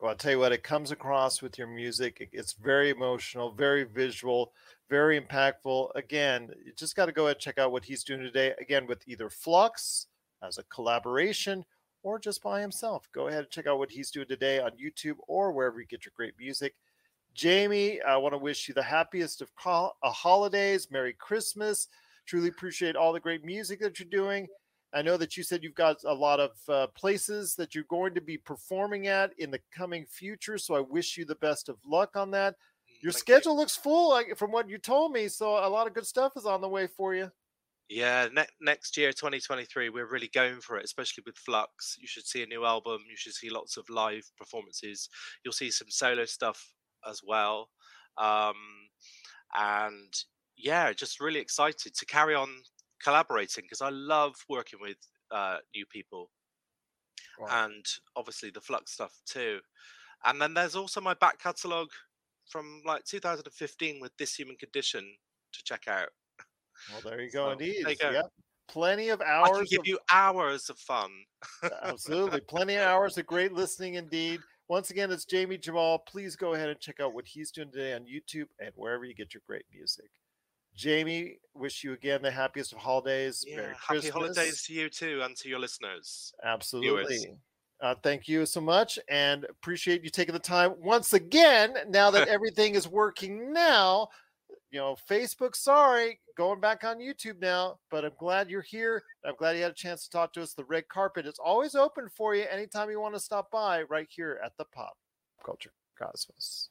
[SPEAKER 1] well, I'll tell you what, it comes across with your music. It's very emotional, very visual very impactful. Again, you just got to go ahead and check out what he's doing today. Again, with either Flux as a collaboration or just by himself. Go ahead and check out what he's doing today on YouTube or wherever you get your great music. Jamie, I want to wish you the happiest of uh, holidays. Merry Christmas. Truly appreciate all the great music that you're doing. I know that you said you've got a lot of uh, places that you're going to be performing at in the coming future. So I wish you the best of luck on that. Your Thank schedule you. looks full, like from what you told me. So a lot of good stuff is on the way for you.
[SPEAKER 5] Yeah, ne- next year, 2023, we're really going for it, especially with Flux. You should see a new album. You should see lots of live performances. You'll see some solo stuff as well. Um, and yeah, just really excited to carry on collaborating because I love working with uh, new people. Wow. And obviously the Flux stuff too. And then there's also my back catalogue from like 2015 with This Human Condition to check out.
[SPEAKER 1] Well, there you go, so, indeed. You go. Yep. Plenty of hours. I
[SPEAKER 5] can give
[SPEAKER 1] of...
[SPEAKER 5] you hours of fun.
[SPEAKER 1] Absolutely. Plenty of hours of great listening indeed. Once again, it's Jamie Jamal. Please go ahead and check out what he's doing today on YouTube and wherever you get your great music. Jamie, wish you again the happiest of holidays.
[SPEAKER 5] Yeah, Merry happy Christmas. holidays to you too and to your listeners.
[SPEAKER 1] Absolutely. Uh, thank you so much and appreciate you taking the time once again. Now that everything is working now, you know, Facebook, sorry, going back on YouTube now, but I'm glad you're here. I'm glad you had a chance to talk to us. The red carpet is always open for you anytime you want to stop by right here at the Pop Culture Cosmos.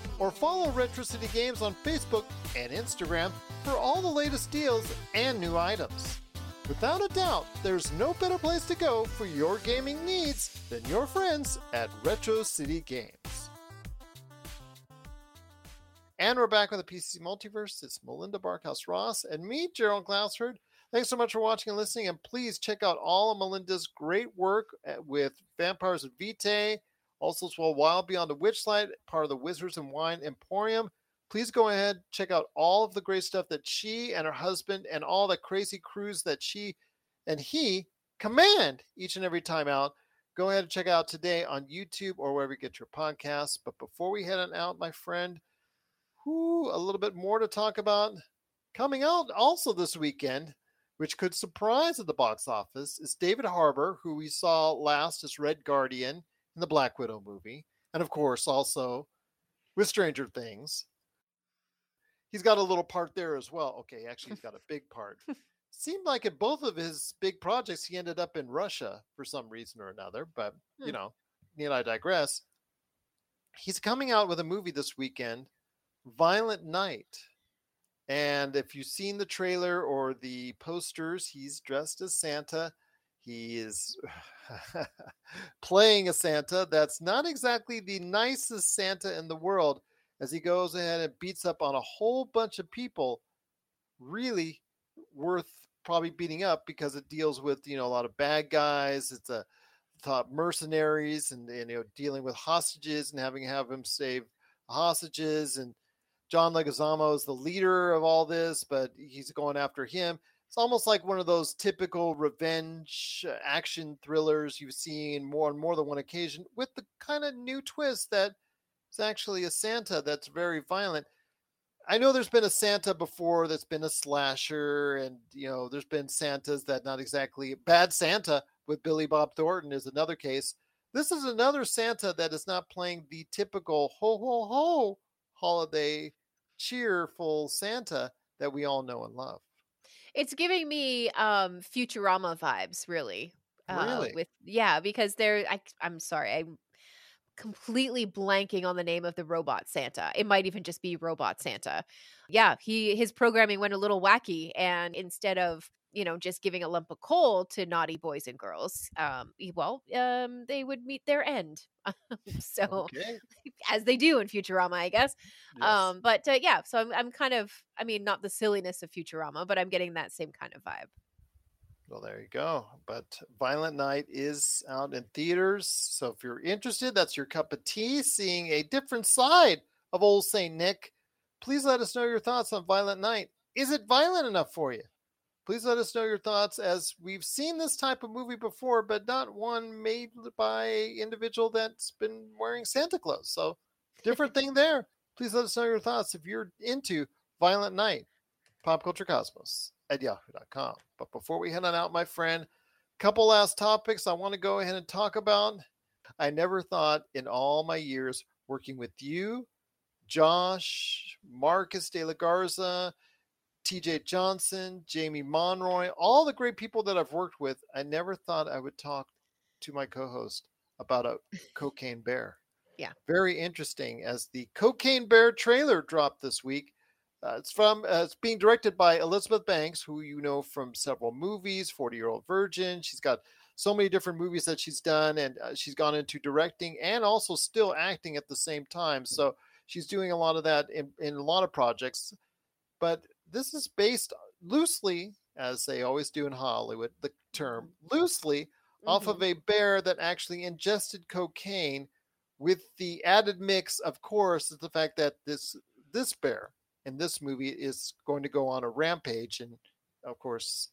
[SPEAKER 1] or follow Retro City Games on Facebook and Instagram for all the latest deals and new items. Without a doubt, there's no better place to go for your gaming needs than your friends at Retro City Games. And we're back with the PC Multiverse. It's Melinda Barkhouse Ross and me, Gerald Glassford. Thanks so much for watching and listening. And please check out all of Melinda's great work with Vampires of Vitae, also as well Wild Beyond the Witchlight, part of the Wizards and Wine Emporium, please go ahead check out all of the great stuff that she and her husband and all the crazy crews that she and he command each and every time out. Go ahead and check out today on youtube or wherever you get your podcasts. But before we head on out my friend whoo, a little bit more to talk about coming out also this weekend which could surprise at the box office is david harbour who we saw last as red guardian in the black widow movie and of course also with stranger things he's got a little part there as well. Okay, actually, he's got a big part. Seemed like in both of his big projects, he ended up in Russia for some reason or another. But hmm. you know, need I digress? He's coming out with a movie this weekend, Violent Night, And if you've seen the trailer or the posters, he's dressed as Santa. He is playing a Santa that's not exactly the nicest Santa in the world as he goes ahead and beats up on a whole bunch of people. Really worth probably beating up because it deals with, you know, a lot of bad guys. It's a top mercenaries and, and you know dealing with hostages and having to have him save hostages and John Leguizamo is the leader of all this, but he's going after him. It's almost like one of those typical revenge uh, action thrillers you've seen more on more than one occasion, with the kind of new twist that it's actually a Santa that's very violent. I know there's been a Santa before that's been a slasher, and you know there's been Santas that not exactly bad Santa with Billy Bob Thornton is another case. This is another Santa that is not playing the typical ho ho ho holiday cheerful Santa that we all know and love.
[SPEAKER 3] It's giving me um Futurama vibes, really. Uh,
[SPEAKER 1] Really?
[SPEAKER 3] With yeah, because there. I, I'm sorry, I'm completely blanking on the name of the robot Santa. It might even just be Robot Santa. Yeah, he his programming went a little wacky, and instead of you know just giving a lump of coal to naughty boys and girls, um, well, um, they would meet their end. so
[SPEAKER 1] Okay.
[SPEAKER 3] as they do in Futurama, I guess.
[SPEAKER 1] Yes.
[SPEAKER 3] Um, but uh, yeah, so I'm I'm kind of I mean not the silliness of Futurama, but I'm getting that same kind of vibe.
[SPEAKER 1] Well, there you go. But Violent Night is out in theaters. So if you're interested, that's your cup of tea, seeing a different side of Old St. Nick. Please let us know your thoughts on Violent Night. Is it violent enough for you? Please let us know your thoughts as we've seen this type of movie before, but not one made by an individual that's been wearing Santa Claus. So different thing there. Please let us know your thoughts if you're into Violent Night, Pop Culture Cosmos at yahoo.com. But before we head on out, my friend, couple last topics I want to go ahead and talk about. I never thought in all my years working with you, Josh, Marcus De La Garza, TJ Johnson, Jamie Monroy, all the great people that I've worked with, I never thought I would talk to my co host about a cocaine bear.
[SPEAKER 3] Yeah.
[SPEAKER 1] Very interesting as the Cocaine Bear trailer dropped this week. Uh, it's from uh, it's being directed by Elizabeth Banks, who you know from several movies, Forty Year Old Virgin. She's got so many different movies that she's done, and uh, she's gone into directing and also still acting at the same time. So she's doing a lot of that in, in a lot of projects. But this is based loosely, as they always do in Hollywood, the term loosely off
[SPEAKER 3] Mhm.
[SPEAKER 1] of a bear that actually ingested cocaine with the added mix of course is the fact that this this bear in this movie is going to go on a rampage and of course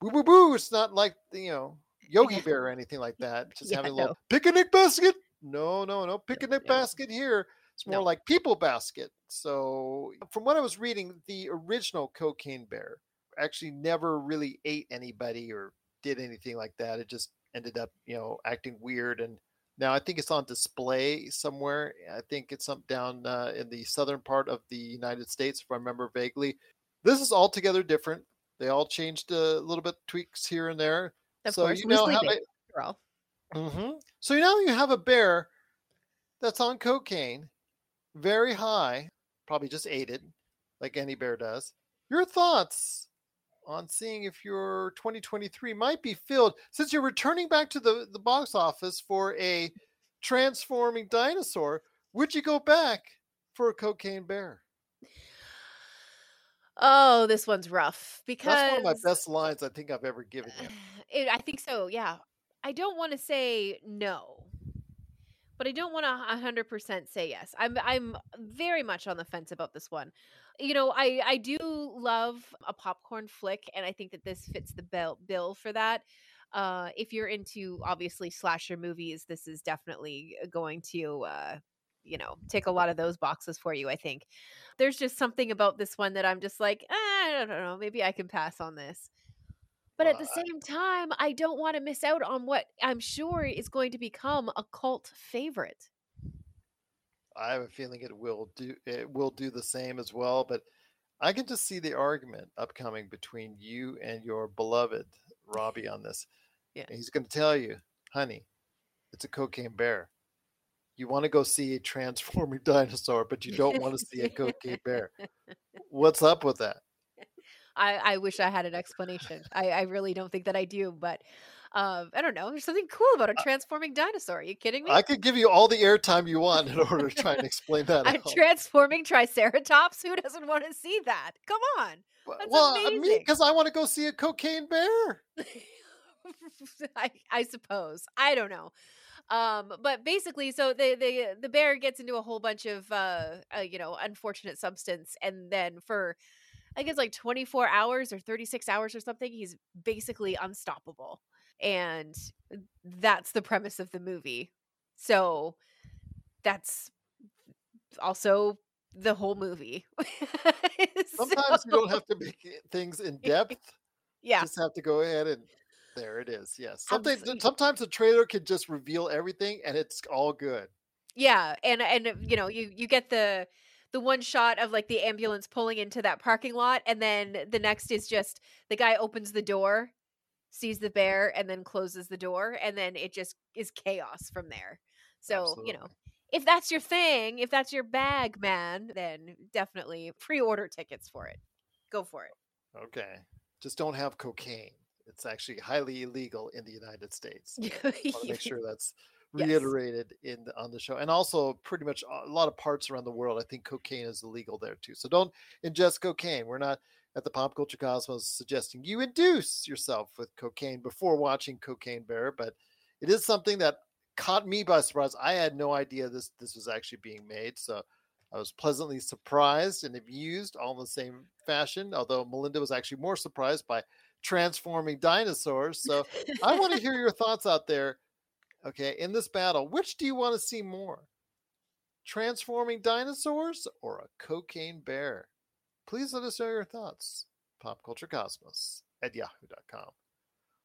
[SPEAKER 1] boo boo boo it's not like you know yogi bear or anything like that just
[SPEAKER 3] Yeah,
[SPEAKER 1] having a little
[SPEAKER 3] no.
[SPEAKER 1] picnic basket no no no picnic
[SPEAKER 3] no.
[SPEAKER 1] basket here it's more
[SPEAKER 3] No.
[SPEAKER 1] like people basket so from what i was reading the original cocaine bear actually never really ate anybody or did anything like that. It just ended up, you know, acting weird. And now I think it's on display somewhere. I think it's up down uh, in the southern part of the United States, if I remember vaguely. This is altogether different. They all changed a little bit tweaks here and there.
[SPEAKER 3] Of
[SPEAKER 1] so
[SPEAKER 3] course,
[SPEAKER 1] you now
[SPEAKER 3] loosely
[SPEAKER 1] have
[SPEAKER 3] based, after all.
[SPEAKER 1] a, Mhm. so now you have a bear that's on cocaine, very high, probably just ate it, like any bear does. Your thoughts on seeing if your 2023 might be filled since you're returning back to the, the box office for a transforming dinosaur would you go back for a cocaine bear
[SPEAKER 3] Oh, this one's rough because
[SPEAKER 1] that's one of my best lines i think i've ever given you
[SPEAKER 3] It, I think so. Yeah, I don't want to say no, but I don't want to hundred percent say yes. I'm I'm very much on the fence about this one. You know, I I do love a popcorn flick, and I think that this fits the bill bill for that. Uh, if you're into obviously slasher movies, this is definitely going to uh, you know take a lot of those boxes for you. I think there's just something about this one that I'm just like, eh, I don't know, maybe I can pass on this. But at the same time, I don't want to miss out on what I'm sure is going to become a cult favorite.
[SPEAKER 1] i have a feeling it will do it will do the same as well but i can just see the argument upcoming between you and your beloved robbie on this
[SPEAKER 3] Yeah.
[SPEAKER 1] And he's going to tell you honey it's a cocaine bear you want to go see a transforming dinosaur but you don't want to see a cocaine bear What's up with that?
[SPEAKER 3] I, I wish I had an explanation. I, I really don't think that I do, but um, I don't know. There's something cool about a transforming dinosaur. Are you kidding me?
[SPEAKER 1] I could give you all the airtime you want in order to try and explain that.
[SPEAKER 3] A transforming Triceratops? Who doesn't want to see that? Come on. That's
[SPEAKER 1] well, uh, me because I want to go see a cocaine bear.
[SPEAKER 3] I, I suppose. I don't know. Um, but basically, so the the the bear gets into a whole bunch of uh, uh you know unfortunate substance, and then for I guess like 24 hours or 36 hours or something, he's basically unstoppable. And that's the premise of the movie. So that's also the whole movie.
[SPEAKER 1] Sometimes you don't have to make things in depth.
[SPEAKER 3] Yeah.
[SPEAKER 1] Just have to go ahead and there it is. Yes. Sometimes sometimes a trailer can just reveal everything and it's all good.
[SPEAKER 3] Yeah, and and you know, you you get the the one shot of like the ambulance pulling into that parking lot and then the next is just the guy opens the door, sees the bear and then closes the door and then it just is chaos from there. So, you know, if that's your thing, if that's your bag, man, then definitely pre-order tickets for it. Go for it.
[SPEAKER 1] Okay. Just don't have cocaine. It's actually highly illegal in the United States. To make sure that's
[SPEAKER 3] Yes.
[SPEAKER 1] reiterated in the, on the show, and also pretty much a lot of parts around the world. I think cocaine is illegal there too. So don't ingest cocaine. We're not at the Pop Culture Cosmos suggesting you induce yourself with cocaine before watching Cocaine Bear, but it is something that caught me by surprise. I had no idea this this was actually being made, so I was pleasantly surprised and amused all in the same fashion. Although Melinda was actually more surprised by transforming dinosaurs. So I want to hear your thoughts out there. Okay, in this battle, which do you want to see more? Transforming dinosaurs or a cocaine bear? Please let us know your thoughts. Popculturecosmos at yahoo.com.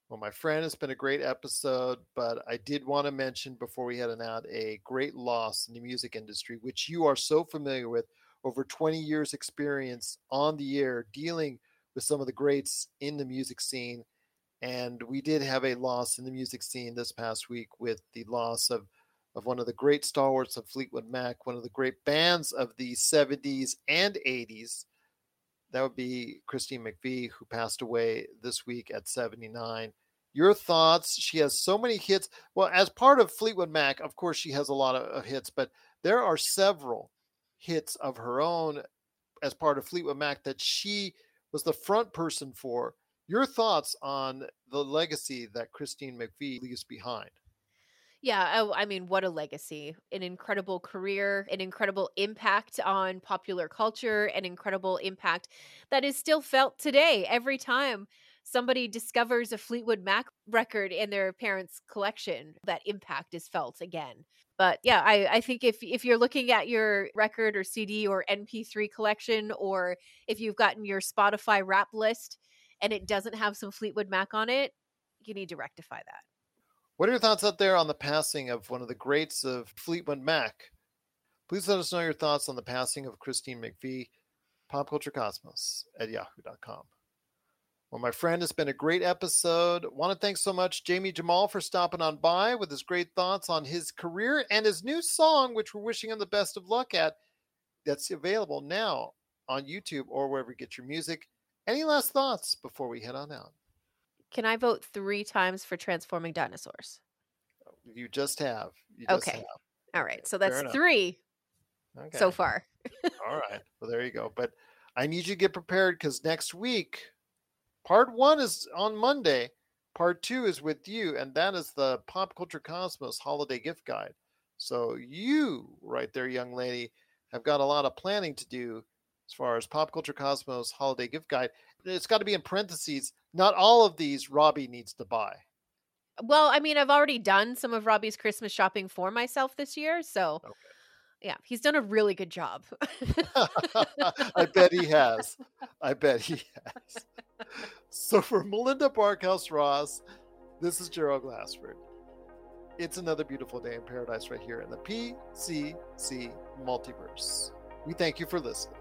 [SPEAKER 1] Well, my friend, it's been a great episode, but I did want to mention before we head on out a great loss in the music industry, which you are so familiar with over 20 years experience on the air dealing with some of the greats in the music scene and we did have a loss in the music scene this past week with the loss of of one of the great stalwarts of Fleetwood Mac, one of the great bands of the 70s and 80s. That would be Christine McVie, who passed away this week at 79. Your thoughts? She has so many hits. Well, as part of Fleetwood Mac, of course, she has a lot of, of hits, but there are several hits of her own as part of Fleetwood Mac that she was the front person for. Your thoughts on the legacy that Christine McVie leaves behind?
[SPEAKER 3] Yeah, oh, I mean, what a legacy. An incredible career, an incredible impact on popular culture, an incredible impact that is still felt today every time somebody discovers a Fleetwood Mac record in their parents' collection. That impact is felt again. But yeah, I, I think if if you're looking at your record or CD or MP3 collection, or if you've gotten your Spotify rap list and it doesn't have some Fleetwood Mac on it, you need to rectify that.
[SPEAKER 1] What are your thoughts out there on the passing of one of the greats of Fleetwood Mac? Please let us know your thoughts on the passing of Christine McVie, popculturecosmos at yahoo.com. Well, my friend, it's been a great episode. Want to thank so much Jamie Jamal for stopping on by with his great thoughts on his career and his new song, which we're wishing him the best of luck at. That's available now on YouTube or wherever you get your music. Any last thoughts before we head on out?
[SPEAKER 3] Can I vote three times for transforming dinosaurs?
[SPEAKER 1] Oh, you just have. You just
[SPEAKER 3] Okay.
[SPEAKER 1] have.
[SPEAKER 3] All right, so that's three
[SPEAKER 1] Okay.
[SPEAKER 3] so far.
[SPEAKER 1] All right. Well, there you go. But I need you to get prepared because next week, part one is on Monday. Part two is with you, and that is the Pop Culture Cosmos Holiday Gift Guide. So you, right there, young lady, have got a lot of planning to do as far as Pop Culture Cosmos Holiday Gift Guide. It's got to be in parentheses. Not all of these Robbie needs to buy.
[SPEAKER 3] Well, I mean, I've already done some of Robbie's Christmas shopping for myself this year, so
[SPEAKER 1] Okay.
[SPEAKER 3] yeah, he's done a really good job.
[SPEAKER 1] I bet he has. I bet he has. So for Melinda Barkhouse Ross, this is Gerald Glassford. It's another beautiful day in paradise right here in the PCC multiverse. We thank you for listening.